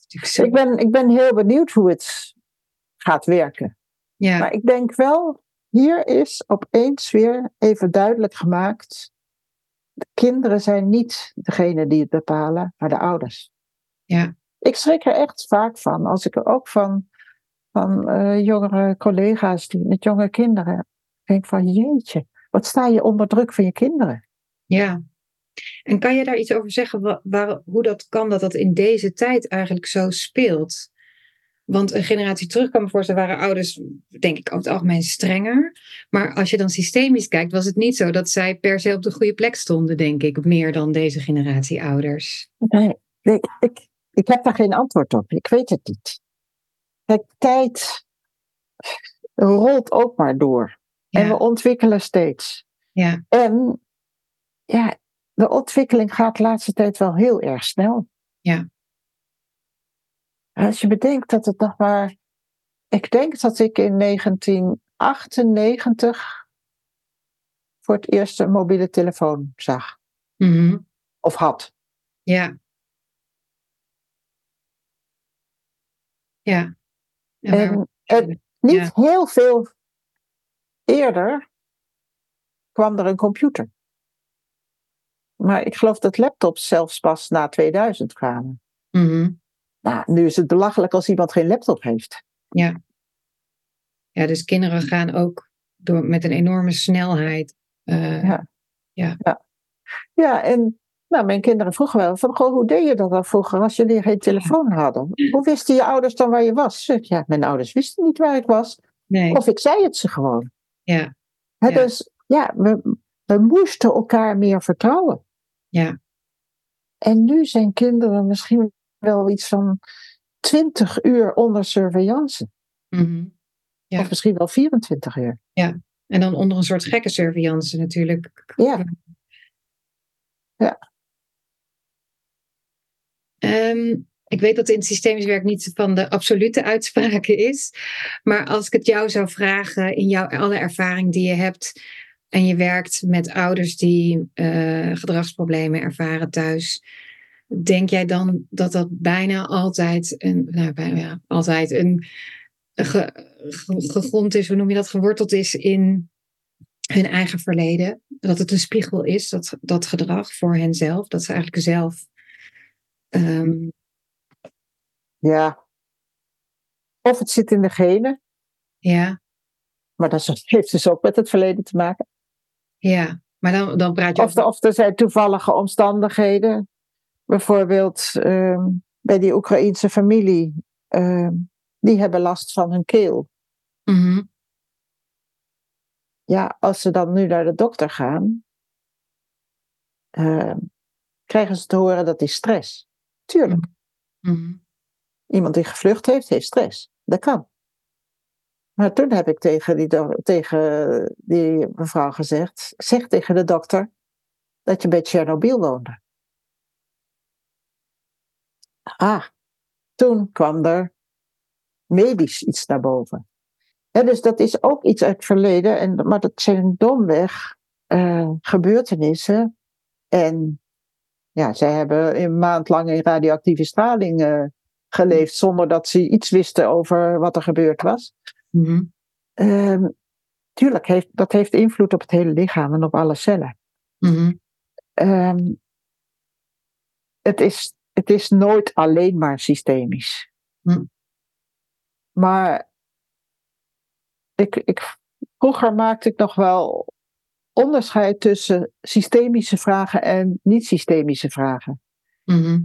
zo- Ik ben, ik ben heel benieuwd hoe het gaat werken. Ja, Maar ik denk wel, hier is opeens weer even duidelijk gemaakt. De kinderen zijn niet degene die het bepalen, maar de ouders. ja, Ik schrik er echt vaak van, als ik er ook van, van eh, jongere collega's die met jonge kinderen denk van jeetje, wat sta je onder druk van je kinderen? Ja. En kan je daar iets over zeggen, wa- waar, hoe dat kan dat dat in deze tijd eigenlijk zo speelt? Want een generatie terug kan me voorstellen, waren ouders, denk ik, over het algemeen strenger. Maar als je dan systemisch kijkt, was het niet zo dat zij per se op de goede plek stonden, denk ik, meer dan deze generatie ouders. Nee, ik, ik, ik heb daar geen antwoord op. Ik weet het niet. Kijk, tijd rolt ook maar door. En we ontwikkelen steeds. ja, En ja, de ontwikkeling gaat de laatste tijd wel heel erg snel. Ja. Als je bedenkt dat het nog maar. Ik denk dat ik in 1998 voor het eerst een mobiele telefoon zag. Mhm. Of had. ja. Ja. En waar- En, en niet Ja. heel veel eerder kwam er een computer. Maar ik geloof dat laptops zelfs pas na 2000 kwamen. Mhm. Nou, nu is het belachelijk als iemand geen laptop heeft. Ja. Ja, dus kinderen gaan ook door, met een enorme snelheid. eh, Ja. Ja, en nou, mijn kinderen vroegen wel van, goh, hoe deed je dat dan vroeger als jullie geen telefoon hadden? Hoe wisten je ouders dan waar je was? Ja, mijn ouders wisten niet waar ik was. nee, Of ik zei het ze gewoon. ja, Ja. Dus ja, we, we moesten elkaar meer vertrouwen. ja, En nu zijn kinderen misschien wel iets van 20 uur onder surveillance. mhm. Ja. Of misschien wel 24 uur. En dan onder een soort gekke surveillance natuurlijk. Ja. Ja. Ehm, ik weet dat in het systemisch werk niet van de absolute uitspraken is. Maar als ik het jou zou vragen, in jouw alle ervaring die je hebt. En je werkt met ouders die eh, gedragsproblemen ervaren thuis. Denk jij dan dat dat bijna altijd een, nou, bijna, ja, altijd een ge- ge- gegrond is, hoe noem je dat, geworteld is in hun eigen verleden. Dat het een spiegel is, dat, dat gedrag voor henzelf. Dat ze eigenlijk zelf. ehm, Ja. Of het zit in de genen. ja, Maar dat heeft dus ook met het verleden te maken. ja, Maar dan, dan praat je of, de, of er zijn toevallige omstandigheden. Bijvoorbeeld ehm, bij die Oekraïense familie. ehm, die hebben last van hun keel. Mhm. Ja, als ze dan nu naar de dokter gaan. ehm, krijgen ze te horen dat is stress. Tuurlijk. Mhm. Iemand die gevlucht heeft, heeft stress. Dat kan. Maar toen heb ik tegen die, tegen die mevrouw gezegd: zeg tegen de dokter dat je bij Tsjernobyl woonde. Ah, toen kwam er medisch iets naar boven. Dus dat is ook iets uit het verleden, en, maar dat zijn domweg eh, gebeurtenissen. En ja, zij hebben een maand lang in radioactieve straling eh, geleefd zonder dat ze iets wisten over wat er gebeurd was. Mhm. Ehm, tuurlijk, heeft, dat heeft invloed op het hele lichaam en op alle cellen. Mhm. Ehm, het, is, het is nooit alleen maar systemisch. Hm. Maar ik, ik, vroeger maakte ik nog wel onderscheid tussen systemische vragen en niet-systemische vragen. Mhm.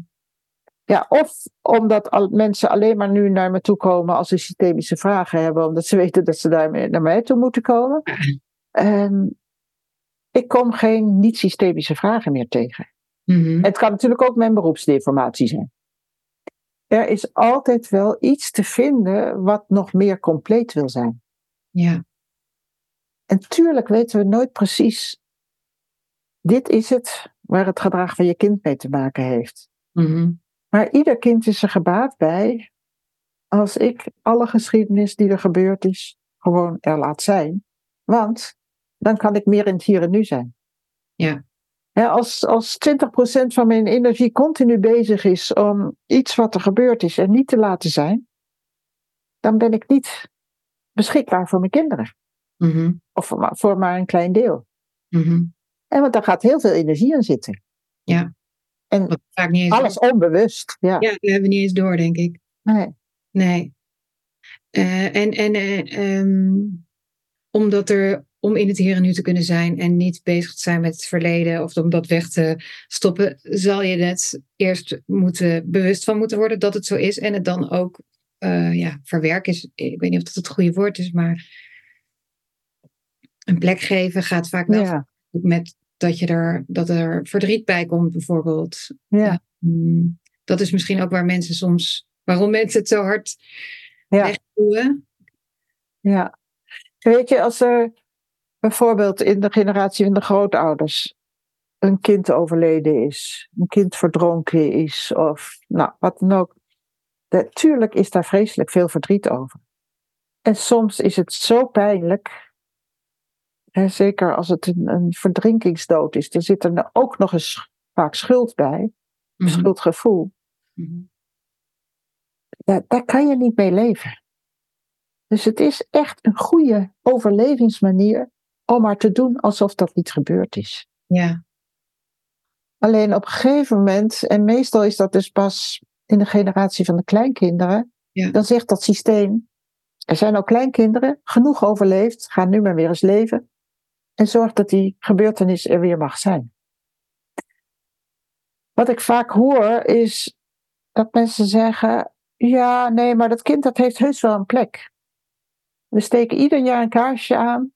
Ja, of omdat al, mensen alleen maar nu naar me toe komen als ze systemische vragen hebben, omdat ze weten dat ze daarmee naar mij toe moeten komen. En ik kom geen niet-systemische vragen meer tegen. Mhm. Het kan natuurlijk ook mijn beroepsdeformatie zijn. Er is altijd wel iets te vinden wat nog meer compleet wil zijn. Ja. En tuurlijk weten we nooit precies, dit is het waar het gedrag van je kind mee te maken heeft. Mhm. Maar ieder kind is er gebaat bij als ik alle geschiedenis die er gebeurd is gewoon er laat zijn. Want dan kan ik meer in het hier en nu zijn. Ja. Als, als 20% van mijn energie continu bezig is om iets wat er gebeurd is en niet te laten zijn, dan ben ik niet beschikbaar voor mijn kinderen. Mhm. Of voor maar, voor maar een klein deel. Mhm. En want daar gaat heel veel energie in zitten. Ja. En vaak niet eens alles onbewust. Ja. Ja, dat hebben we niet eens door, denk ik. Nee. Nee. Eh, en en eh, ehm, omdat er, om in het hier en nu te kunnen zijn en niet bezig te zijn met het verleden of om dat weg te stoppen, zal je het eerst moeten, bewust van moeten worden dat het zo is en het dan ook eh, ja, verwerken is. Ik weet niet of dat het goede woord is, maar een plek geven gaat vaak wel Ja. met dat, je er, dat er verdriet bij komt, bijvoorbeeld. Ja. Hmm, Dat is misschien ook waar mensen soms, waarom mensen het zo hard Ja. wegduwen. Ja. Weet je, als er bijvoorbeeld in de generatie van de grootouders een kind overleden is, een kind verdronken is, of nou, wat dan ook. Natuurlijk is daar vreselijk veel verdriet over. En soms is het zo pijnlijk, hè, zeker als het een, een verdrinkingsdood is, dan zit er nou ook nog eens vaak schuld bij, Mhm. schuldgevoel. Mhm. Ja, daar kan je niet mee leven. Dus het is echt een goede overlevingsmanier om maar te doen alsof dat niet gebeurd is. Ja. Alleen op een gegeven moment, en meestal is dat dus pas in de generatie van de kleinkinderen, Ja. dan zegt dat systeem, er zijn ook kleinkinderen, genoeg overleefd, ga nu maar weer eens leven en zorg dat die gebeurtenis er weer mag zijn. Wat ik vaak hoor is dat mensen zeggen, ja, nee, maar dat kind dat heeft heus wel een plek. We steken ieder jaar een kaarsje aan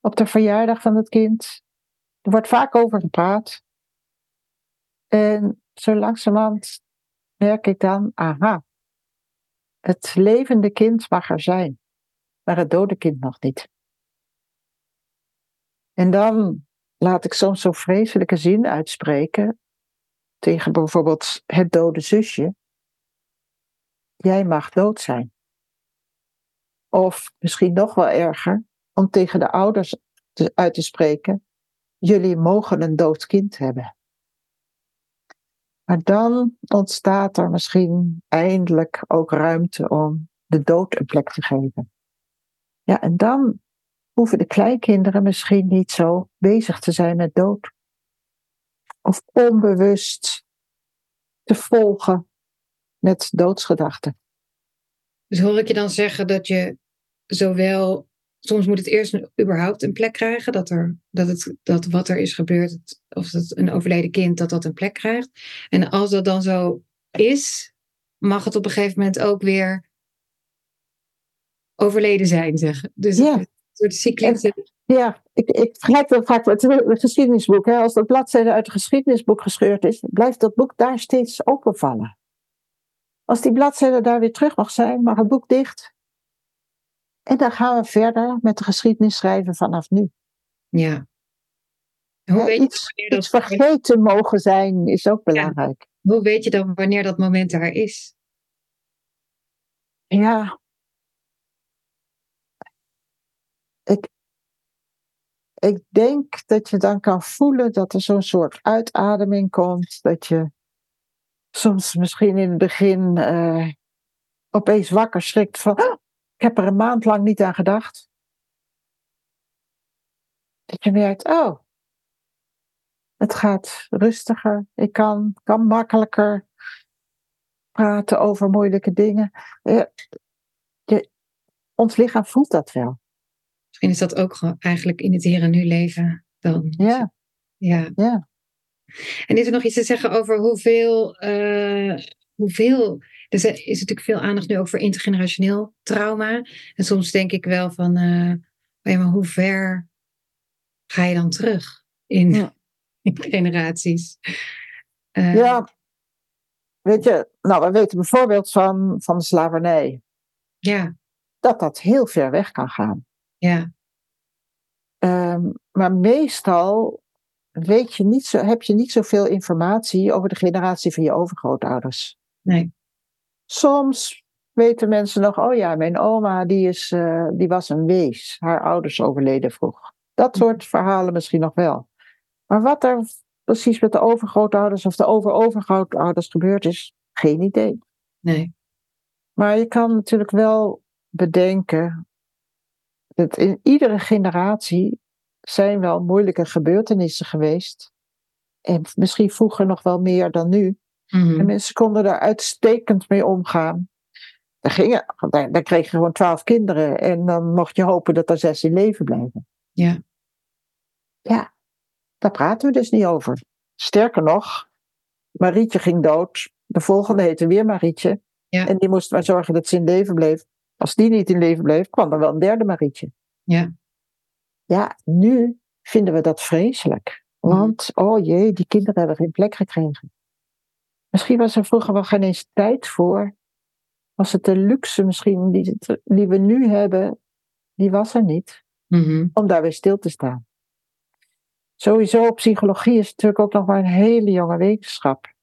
op de verjaardag van het kind. Er wordt vaak over gepraat. En zo langzamerhand merk ik dan, aha, het levende kind mag er zijn, maar het dode kind nog niet. En dan laat ik soms zo'n vreselijke zin uitspreken tegen bijvoorbeeld het dode zusje. Jij mag dood zijn. Of misschien nog wel erger, om tegen de ouders uit te spreken: jullie mogen een dood kind hebben. Maar dan ontstaat er misschien eindelijk ook ruimte om de dood een plek te geven. Ja, en dan hoeven de kleinkinderen misschien niet zo bezig te zijn met dood. Of onbewust te volgen met doodsgedachten. Dus hoor ik je dan zeggen dat je zowel soms moet het eerst een, überhaupt een plek krijgen. Dat, er, dat, het, dat wat er is gebeurd, of het een overleden kind, dat dat een plek krijgt. En als dat dan zo is, mag het op een gegeven moment ook weer overleden zijn, zeg. Dus Ja. een soort cyclus. Ja, ik, ik vergelijk dat vaak met het geschiedenisboek. Hè. Als dat bladzijde uit het geschiedenisboek gescheurd is, blijft dat boek daar steeds openvallen. Als die bladzijde daar weer terug mag zijn, mag het boek dicht. En dan gaan we verder met de geschiedenis schrijven vanaf nu. Ja. Hoe weet, iets, dat, vergeten mogen zijn is ook belangrijk. hoe weet je dan wanneer dat moment daar is? Ja. Ik, ik denk dat je dan kan voelen dat er zo'n soort uitademing komt. Dat je soms misschien in het begin eh, opeens wakker schrikt van. "Ah, ik heb er een maand lang niet aan gedacht. Dat je merkt, oh, het gaat rustiger. Ik kan, kan makkelijker praten over moeilijke dingen. Eh, je, ons lichaam voelt dat wel. Misschien is dat ook gewoon eigenlijk in het hier en nu leven dan. Ja, Ja. ja. En is er nog iets te zeggen over hoeveel, eh, hoeveel dus er is natuurlijk veel aandacht nu ook voor intergenerationeel trauma. En soms denk ik wel van, ja, maar hoe ver ga je dan terug in, Ja. in generaties? Eh, ja. Weet je, nou, we weten bijvoorbeeld van, van de slavernij ja, dat dat heel ver weg kan gaan. ja, Ehm, maar meestal weet je niet zo, heb je niet zoveel informatie over de generatie van je overgrootouders. nee, Soms weten mensen nog, oh ja, mijn oma die, is, eh, die was een wees. Haar ouders overleden vroeg. Dat soort verhalen misschien nog wel. Maar wat er precies met de overgrootouders of de overovergrootouders gebeurd is, geen idee. nee, Maar je kan natuurlijk wel bedenken dat in iedere generatie zijn wel moeilijke gebeurtenissen geweest. En misschien vroeger nog wel meer dan nu. Mhm. En mensen konden daar uitstekend mee omgaan. Daar, gingen, daar, daar kreeg je gewoon twaalf kinderen en dan mocht je hopen dat er zes in leven blijven. ja, Ja, daar praten we dus niet over. Sterker nog, Marietje ging dood. De volgende heette weer Marietje. Ja. En die moest maar zorgen dat ze in leven bleef. Als die niet in leven bleef, kwam er wel een derde Marietje. ja, Ja, nu vinden we dat vreselijk. Want, oh jee, die kinderen hebben geen plek gekregen. Misschien was er vroeger wel geen eens tijd voor. Was het de luxe misschien die, die we nu hebben, die was er niet. Mhm. Om daar weer stil te staan. Sowieso, psychologie is natuurlijk ook nog maar een hele jonge wetenschap.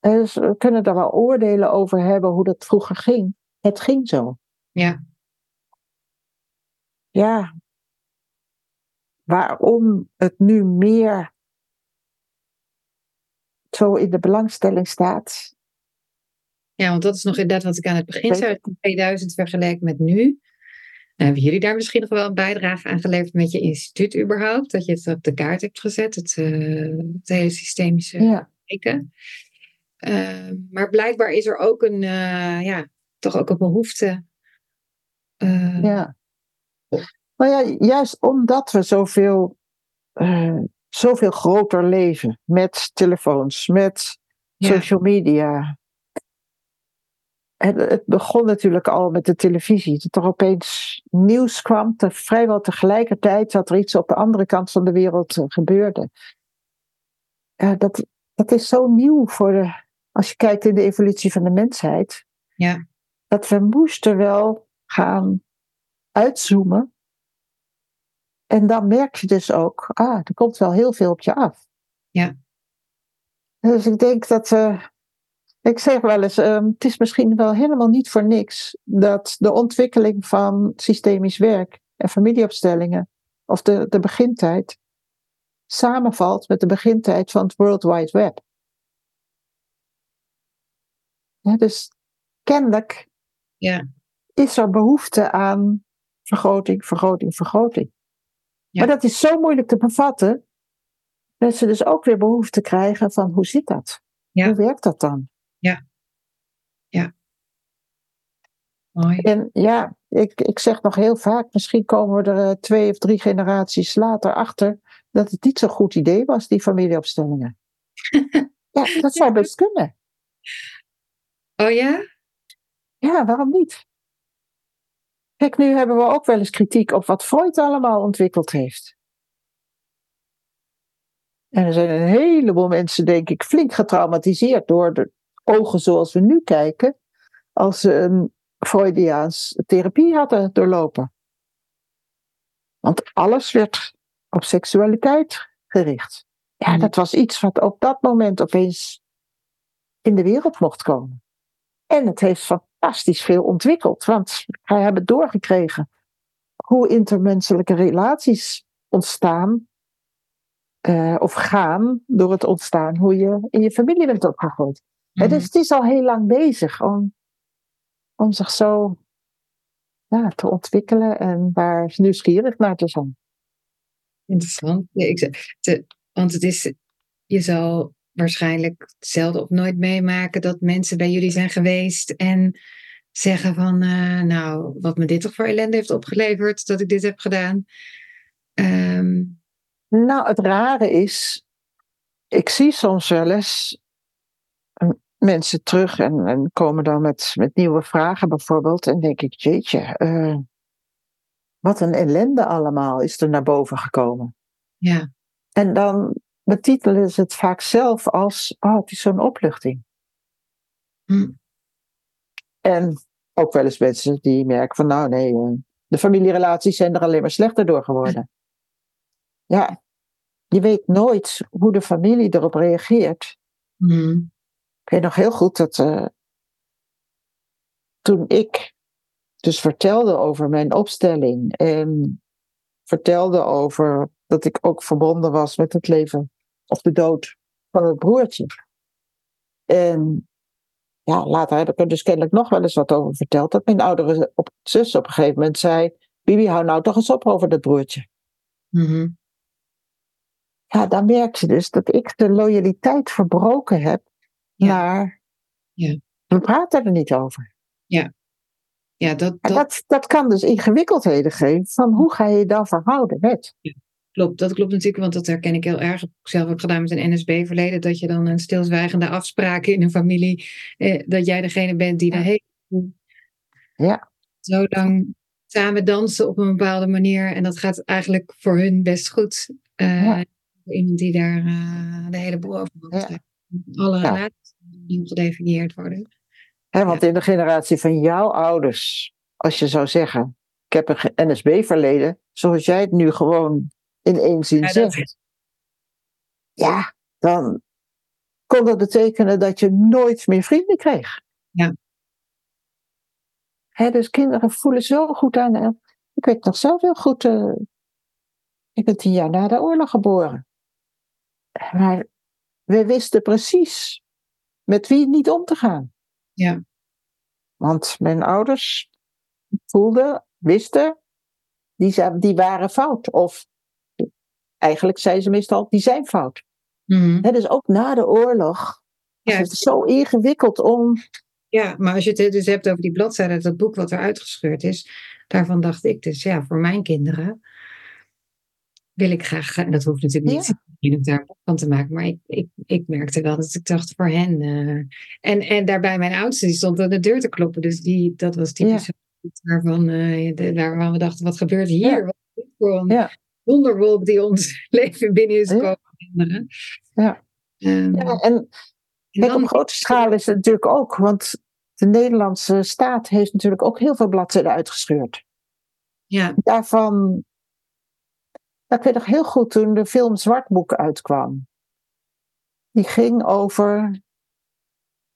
Dus we kunnen daar wel oordelen over hebben hoe dat vroeger ging. Het ging zo. ja, ja, waarom het nu meer zo in de belangstelling staat. ja, want dat is nog inderdaad wat ik aan het begin zei. ik niet. 2000 vergeleken met nu. En hebben jullie daar misschien nog wel een bijdrage aan geleverd met je instituut überhaupt? Dat je het op de kaart hebt gezet, het, eh, het hele systemische Ja, kijken. Eh, maar blijkbaar is er ook een, eh, ja, toch ook een behoefte. eh, ja. Maar ja, juist omdat we zoveel, eh, zoveel groter leven met telefoons, met Ja. social media. En het begon natuurlijk al met de televisie. Dat er opeens nieuws kwam, te, vrijwel tegelijkertijd dat er iets op de andere kant van de wereld eh, gebeurde. Ja, dat, dat is zo nieuw voor de, als je kijkt in de evolutie van de mensheid. Ja. Dat we moesten wel gaan uitzoomen. En dan merk je dus ook, ah, er komt wel heel veel op je af. Ja. Dus ik denk dat we. Ik zeg wel eens, ehm, het is misschien wel helemaal niet voor niks dat de ontwikkeling van systemisch werk en familieopstellingen, of de, de begintijd, samenvalt met de begintijd van het World Wide Web. Ja, dus kennelijk Ja. is er behoefte aan vergroting, vergroting, vergroting. Ja. Maar dat is zo moeilijk te bevatten, dat ze dus ook weer behoefte krijgen van hoe zit dat? Ja. Hoe werkt dat dan? Mooi. En ja, Ik, ik zeg nog heel vaak, misschien komen we er eh, twee of drie generaties later achter dat het niet zo'n goed idee was, die familieopstellingen. ja, dat zou best kunnen. Oh ja? Ja, waarom niet? Kijk, nu hebben we ook wel eens kritiek op wat Freud allemaal ontwikkeld heeft. En er zijn een heleboel mensen, denk ik, flink getraumatiseerd door de ogen zoals we nu kijken, als ze een Freudiaans therapie hadden doorlopen. Want alles werd op seksualiteit gericht. Ja, dat was iets wat op dat moment opeens in de wereld mocht komen. En het heeft fantastisch veel ontwikkeld, want wij hebben doorgekregen hoe intermenselijke relaties ontstaan uh, of gaan door het ontstaan, hoe je in je familie bent opgegroeid. Mm dus het is al heel lang bezig om, om zich zo ja, te ontwikkelen en daar nieuwsgierig naar te zijn. Interessant. Ja, ik, te, want het is, je zal waarschijnlijk zelden of nooit meemaken dat mensen bij jullie zijn geweest en zeggen van, uh, nou, wat me dit toch voor ellende heeft opgeleverd dat ik dit heb gedaan. Um, nou, het rare is, ik zie soms wel eens eh, mensen terug en, en komen dan met, met nieuwe vragen bijvoorbeeld. En denk ik, jeetje, uh, wat een ellende allemaal is er naar boven gekomen. Ja. En dan betitelen ze het vaak zelf als, oh, het is zo'n opluchting. Hm. En ook wel eens mensen die merken van, nou nee, eh, de familierelaties zijn er alleen maar slechter door geworden. Ja, je weet nooit hoe de familie erop reageert. Mm. Ik weet nog heel goed dat uh, toen ik dus vertelde over mijn opstelling en vertelde over dat ik ook verbonden was met het leven of de dood van het broertje. En ja, later heb ik er dus kennelijk nog wel eens wat over verteld. Dat mijn oudere op, zus op een gegeven moment zei: Bibi, hou nou toch eens op over dat broertje. Mm ja, dan merk je dus dat ik de loyaliteit verbroken heb naar. Ja. We praten er niet over. Ja. Ja, dat, dat... dat, dat kan dus ingewikkeldheden geven van hoe ga je je dan verhouden met. Ja, klopt, dat klopt natuurlijk, want dat herken ik heel erg. Ik zelf ook gedaan met een NSB-verleden, dat je dan een stilzwijgende afspraken in een familie, eh, dat jij degene bent die daar heeft. Ja. Zo lang samen dansen op een bepaalde manier en dat gaat eigenlijk voor hun best goed. Uh, ja iemand die daar uh, de hele boel over mag ja. Alle ja. relaties nieuw gedefinieerd worden. want in de generatie van jouw ouders, als je zou zeggen, ik heb een NSB-verleden, zoals jij het nu gewoon in één zin zegt. Ja, dan kon dat betekenen dat je nooit meer vrienden kreeg. Ja. dus kinderen voelen zo goed aan. Ik weet nog zelf heel goed, uh, ik ben tien jaar na de oorlog geboren. Maar we wisten precies met wie niet om te gaan. Ja. Want mijn ouders voelden, wisten, die, die waren fout. Of eigenlijk zeiden ze meestal, die zijn fout. Mm dus ook na de oorlog ja. het zo ingewikkeld om. Ja, maar als je het dus hebt over die bladzijde, dat boek wat er uitgescheurd is, daarvan dacht ik dus, ja, voor mijn kinderen wil ik graag, en dat hoeft natuurlijk niet ja. daar van te maken, maar ik, ik, ik merkte wel dat ik dacht voor hen. Uh, en, en daarbij mijn oudste, die stond aan de deur te kloppen, dus die, dat was typisch ja. waarvan, uh, de, waarvan we dachten, wat gebeurt hier? Ja. Wat is dit voor een. Wonderwolk die ons leven binnen is gekomen? Ja. Um, ja, en, en op grote schaal is het natuurlijk ook, want de Nederlandse staat heeft natuurlijk ook heel veel bladzijden uitgescheurd. Ja. Daarvan ik weet nog heel goed toen de film Zwartboek uitkwam. Die ging over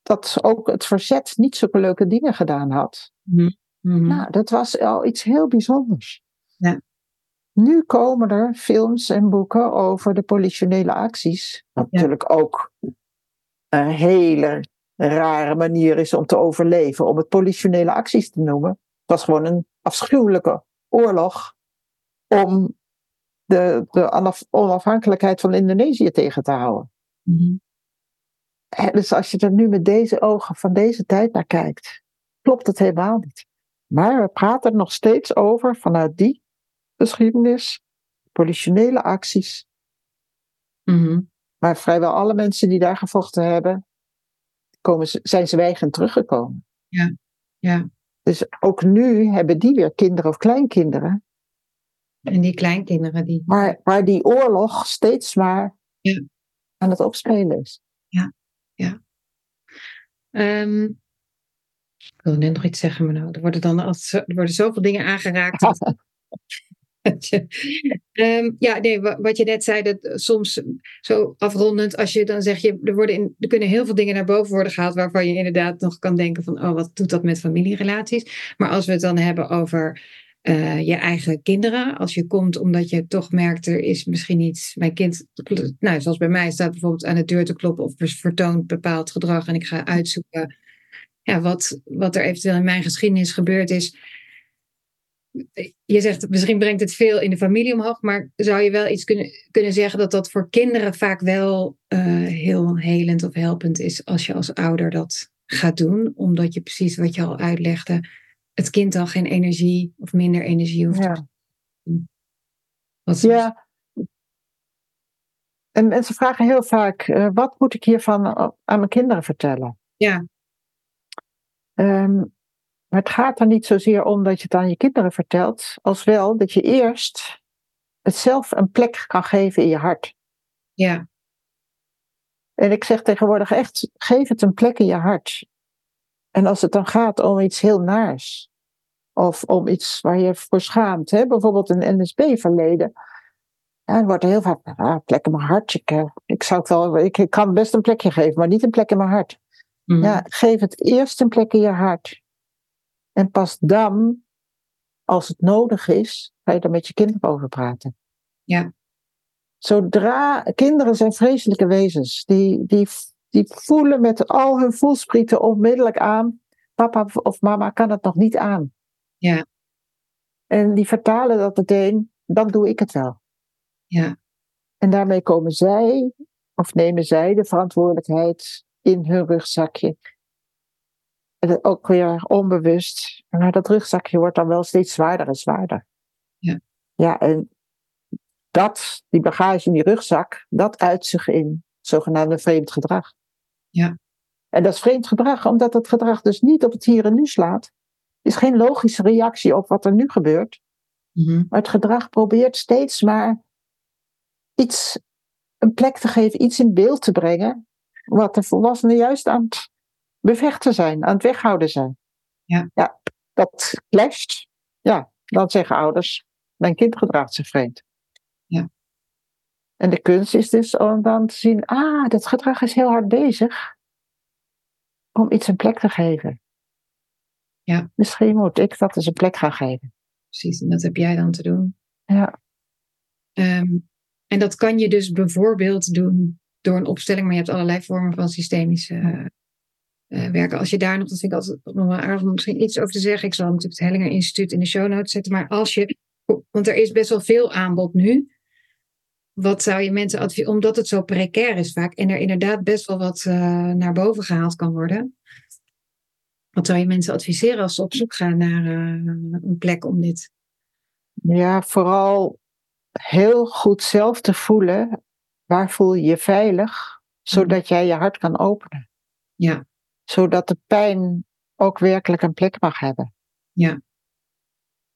dat ook het verzet niet zulke leuke dingen gedaan had. Mm Nou, dat was al iets heel bijzonders. Ja. Nu komen er films en boeken over de politionele acties. Wat natuurlijk ook een hele rare manier is om te overleven, om het politionele acties te noemen. Het was gewoon een afschuwelijke oorlog om de, de onafhankelijkheid van Indonesië tegen te houden. Mm Dus als je er nu met deze ogen van deze tijd naar kijkt, klopt het helemaal niet. Maar we praten er nog steeds over vanuit die geschiedenis, politionele acties. Mhm. Maar vrijwel alle mensen die daar gevochten hebben, komen, ze- zijn zwijgend teruggekomen. Ja, ja. Dus ook nu hebben die weer kinderen of kleinkinderen, En die kleinkinderen die. waar, waar die oorlog steeds maar Ja. aan het opspelen is. Ehm, ik wilde net nog iets zeggen, maar nou, er worden dan er worden zoveel dingen aangeraakt. Ehm, ja, nee, wa- wat je net zei, dat eh, soms zo afrondend, als je dan zeg je, er, worden in, er kunnen heel veel dingen naar boven worden gehaald waarvan je inderdaad nog kan denken van, oh, wat doet dat met familierelaties? Maar als we het dan hebben over eh, je eigen kinderen, als je komt omdat je toch merkt, er is misschien iets, mijn kind, nou, zoals bij mij staat bijvoorbeeld aan de deur te kloppen of vertoont bepaald gedrag en ik ga uitzoeken ja, wat, wat er eventueel in mijn geschiedenis gebeurd is je zegt misschien brengt het veel in de familie omhoog, maar zou je wel iets kunnen, kunnen zeggen dat dat voor kinderen vaak wel eh, heel helend of helpend is als je als ouder dat gaat doen, omdat je precies wat je al uitlegde, het kind dan geen energie of minder energie hoeft te Ja. Wat, Ja. En mensen vragen heel vaak, eh, wat moet ik hiervan aan mijn kinderen vertellen? Ja. Ehm, maar het gaat er niet zozeer om dat je het aan je kinderen vertelt, als wel dat je eerst het zelf een plek kan geven in je hart. ja, En ik zeg tegenwoordig echt, geef het een plek in je hart. En als het dan gaat om iets heel naars, of om iets waar je voor schaamt, hè? bijvoorbeeld een NSB-verleden, ja, dan wordt er heel vaak, ah, plek in mijn hart. Ik, eh, ik, zou het wel, ik, ik kan best een plekje geven, maar niet een plek in mijn hart. Mhm. Ja, geef het eerst een plek in je hart. En pas dan, als het nodig is, ga je er met je kinderen over praten. Ja. Zodra kinderen zijn vreselijke wezens, die, die, die voelen met al hun voelsprieten onmiddellijk aan, papa of mama kan het nog niet aan. Ja. En die vertalen dat meteen, dan doe ik het wel. Ja. En daarmee komen zij, of nemen zij de verantwoordelijkheid in hun rugzakje. Ook weer onbewust. Maar dat rugzakje wordt dan wel steeds zwaarder en zwaarder. Ja. Ja, en dat, die bagage in die rugzak, dat uit zich in zogenaamde vreemd gedrag. Ja. En dat is vreemd gedrag, omdat dat gedrag dus niet op het hier en nu slaat. Het is geen logische reactie op wat er nu gebeurt. Mhm. Maar het gedrag probeert steeds maar iets, een plek te geven, iets in beeld te brengen, wat de volwassenen juist aan het bevechten zijn, aan het weghouden zijn. Ja. ja dat clasht. Ja, dan zeggen ouders, mijn kind gedraagt zich vreemd. Ja. En de kunst is dus om dan te zien, ah, dat gedrag is heel hard bezig om iets een plek te geven. Ja. Misschien moet ik dat eens een plek gaan geven. Precies, en dat heb jij dan te doen. Ja. Ehm, en dat kan je dus bijvoorbeeld doen door een opstelling, maar je hebt allerlei vormen van systemisch eh, werken. Als je daar nog, dat vind ik altijd nog wel aardig om misschien iets over te zeggen. Ik zal natuurlijk het Hellinger Instituut in de show notes zetten, maar als je, want er is best wel veel aanbod nu. Wat zou je mensen adviseren, omdat het zo precair is vaak en er inderdaad best wel wat eh, naar boven gehaald kan worden. Wat zou je mensen adviseren als ze op zoek gaan naar eh, een plek om dit? Ja, vooral heel goed zelf te voelen. Waar voel je je veilig? Zodat jij je hart kan openen. Ja. Zodat de pijn ook werkelijk een plek mag hebben. Ja.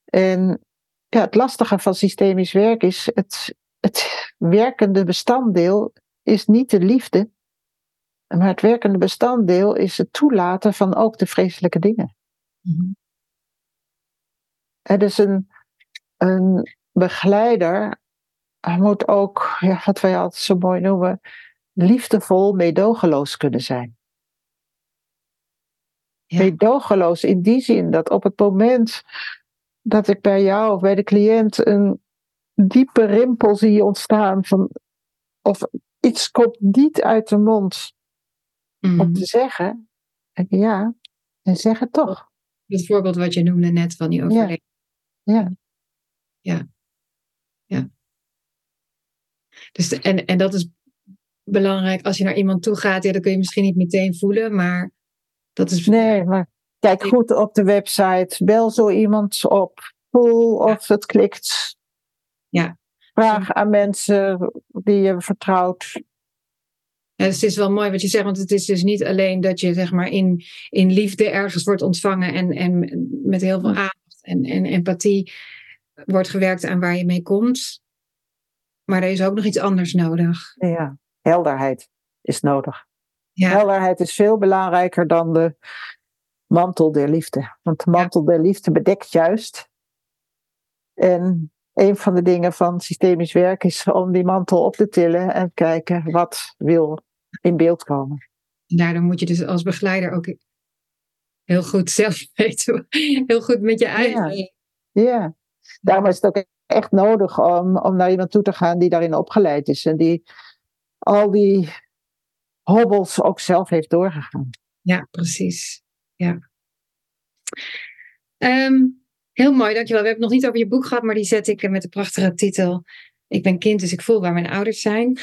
En ja, het lastige van systemisch werk is het, het werkende bestanddeel is niet de liefde. Maar het werkende bestanddeel is het toelaten van ook de vreselijke dingen. Mhm. Het is een, een begeleider moet ook, ja, wat wij altijd zo mooi noemen, liefdevol meedogenloos kunnen zijn. Ja. Meedogenloos in die zin dat op het moment dat ik bij jou of bij de cliënt een diepe rimpel zie ontstaan van of iets komt niet uit de mond Mhm. om te zeggen, denk ik, ja, en zeg het toch. Het voorbeeld wat je noemde net van die overleden. Ja. Ja. Ja. Dus de- en, en dat is belangrijk als je naar iemand toe gaat. Ja, dat kun je misschien niet meteen voelen, maar dat is. Nee, maar Kijk goed op de website. Bel zo iemand op. Voel of het klikt. Ja. Vraag aan mensen die je vertrouwt. Ja, dus het is wel mooi wat je zegt, want het is dus niet alleen dat je zeg maar in, in liefde ergens wordt ontvangen en, en met heel veel aandacht en, en empathie wordt gewerkt aan waar je mee komt. Maar er is ook nog iets anders nodig. Ja, helderheid is nodig. Ja, Helderheid is veel belangrijker dan de mantel der liefde. Want de mantel der liefde bedekt juist. En een van de dingen van systemisch werk is om die mantel op te tillen en kijken wat wil in beeld komen. daardoor moet je dus als begeleider ook heel goed zelf weten, heel goed met je eigen. Ja, daarom is het ook echt nodig om, om naar iemand toe te gaan die daarin opgeleid is en die al die hobbels ook zelf heeft doorgegaan. Ja, precies. Ja. Ehm, heel mooi, dankjewel. We hebben het nog niet over je boek gehad, maar die zet ik met de prachtige titel. Ik ben kind, dus ik voel waar mijn ouders zijn.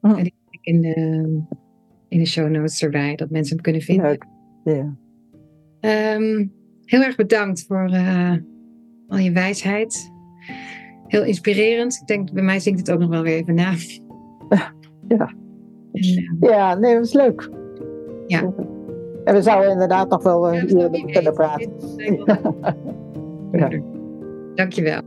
Hm. En die zet ik in de, in de show notes erbij, dat mensen hem kunnen vinden. Leuk. Ja. Ehm, heel erg bedankt voor eh, al je wijsheid. Heel inspirerend. Ik denk, bij mij zingt het ook nog wel weer even na. Ja. Eh, ja, nee, dat is leuk. Ja. En we zouden inderdaad nog wel een dus uur kunnen weet. praten. Ja. Dankjewel.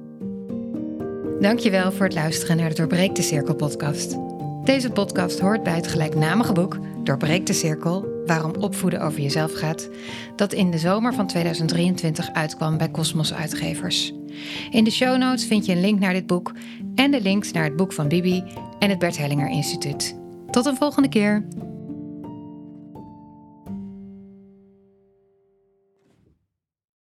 Dankjewel voor het luisteren naar de Doorbreek de Cirkel podcast. Deze podcast hoort bij het gelijknamige boek Doorbreek de Cirkel, waarom opvoeden over jezelf gaat, dat in de zomer van 2023 uitkwam bij Cosmos Uitgevers. In de show notes vind je een link naar dit boek en de links naar het boek van Bibi en het Bert Hellinger Instituut. Tot een volgende keer.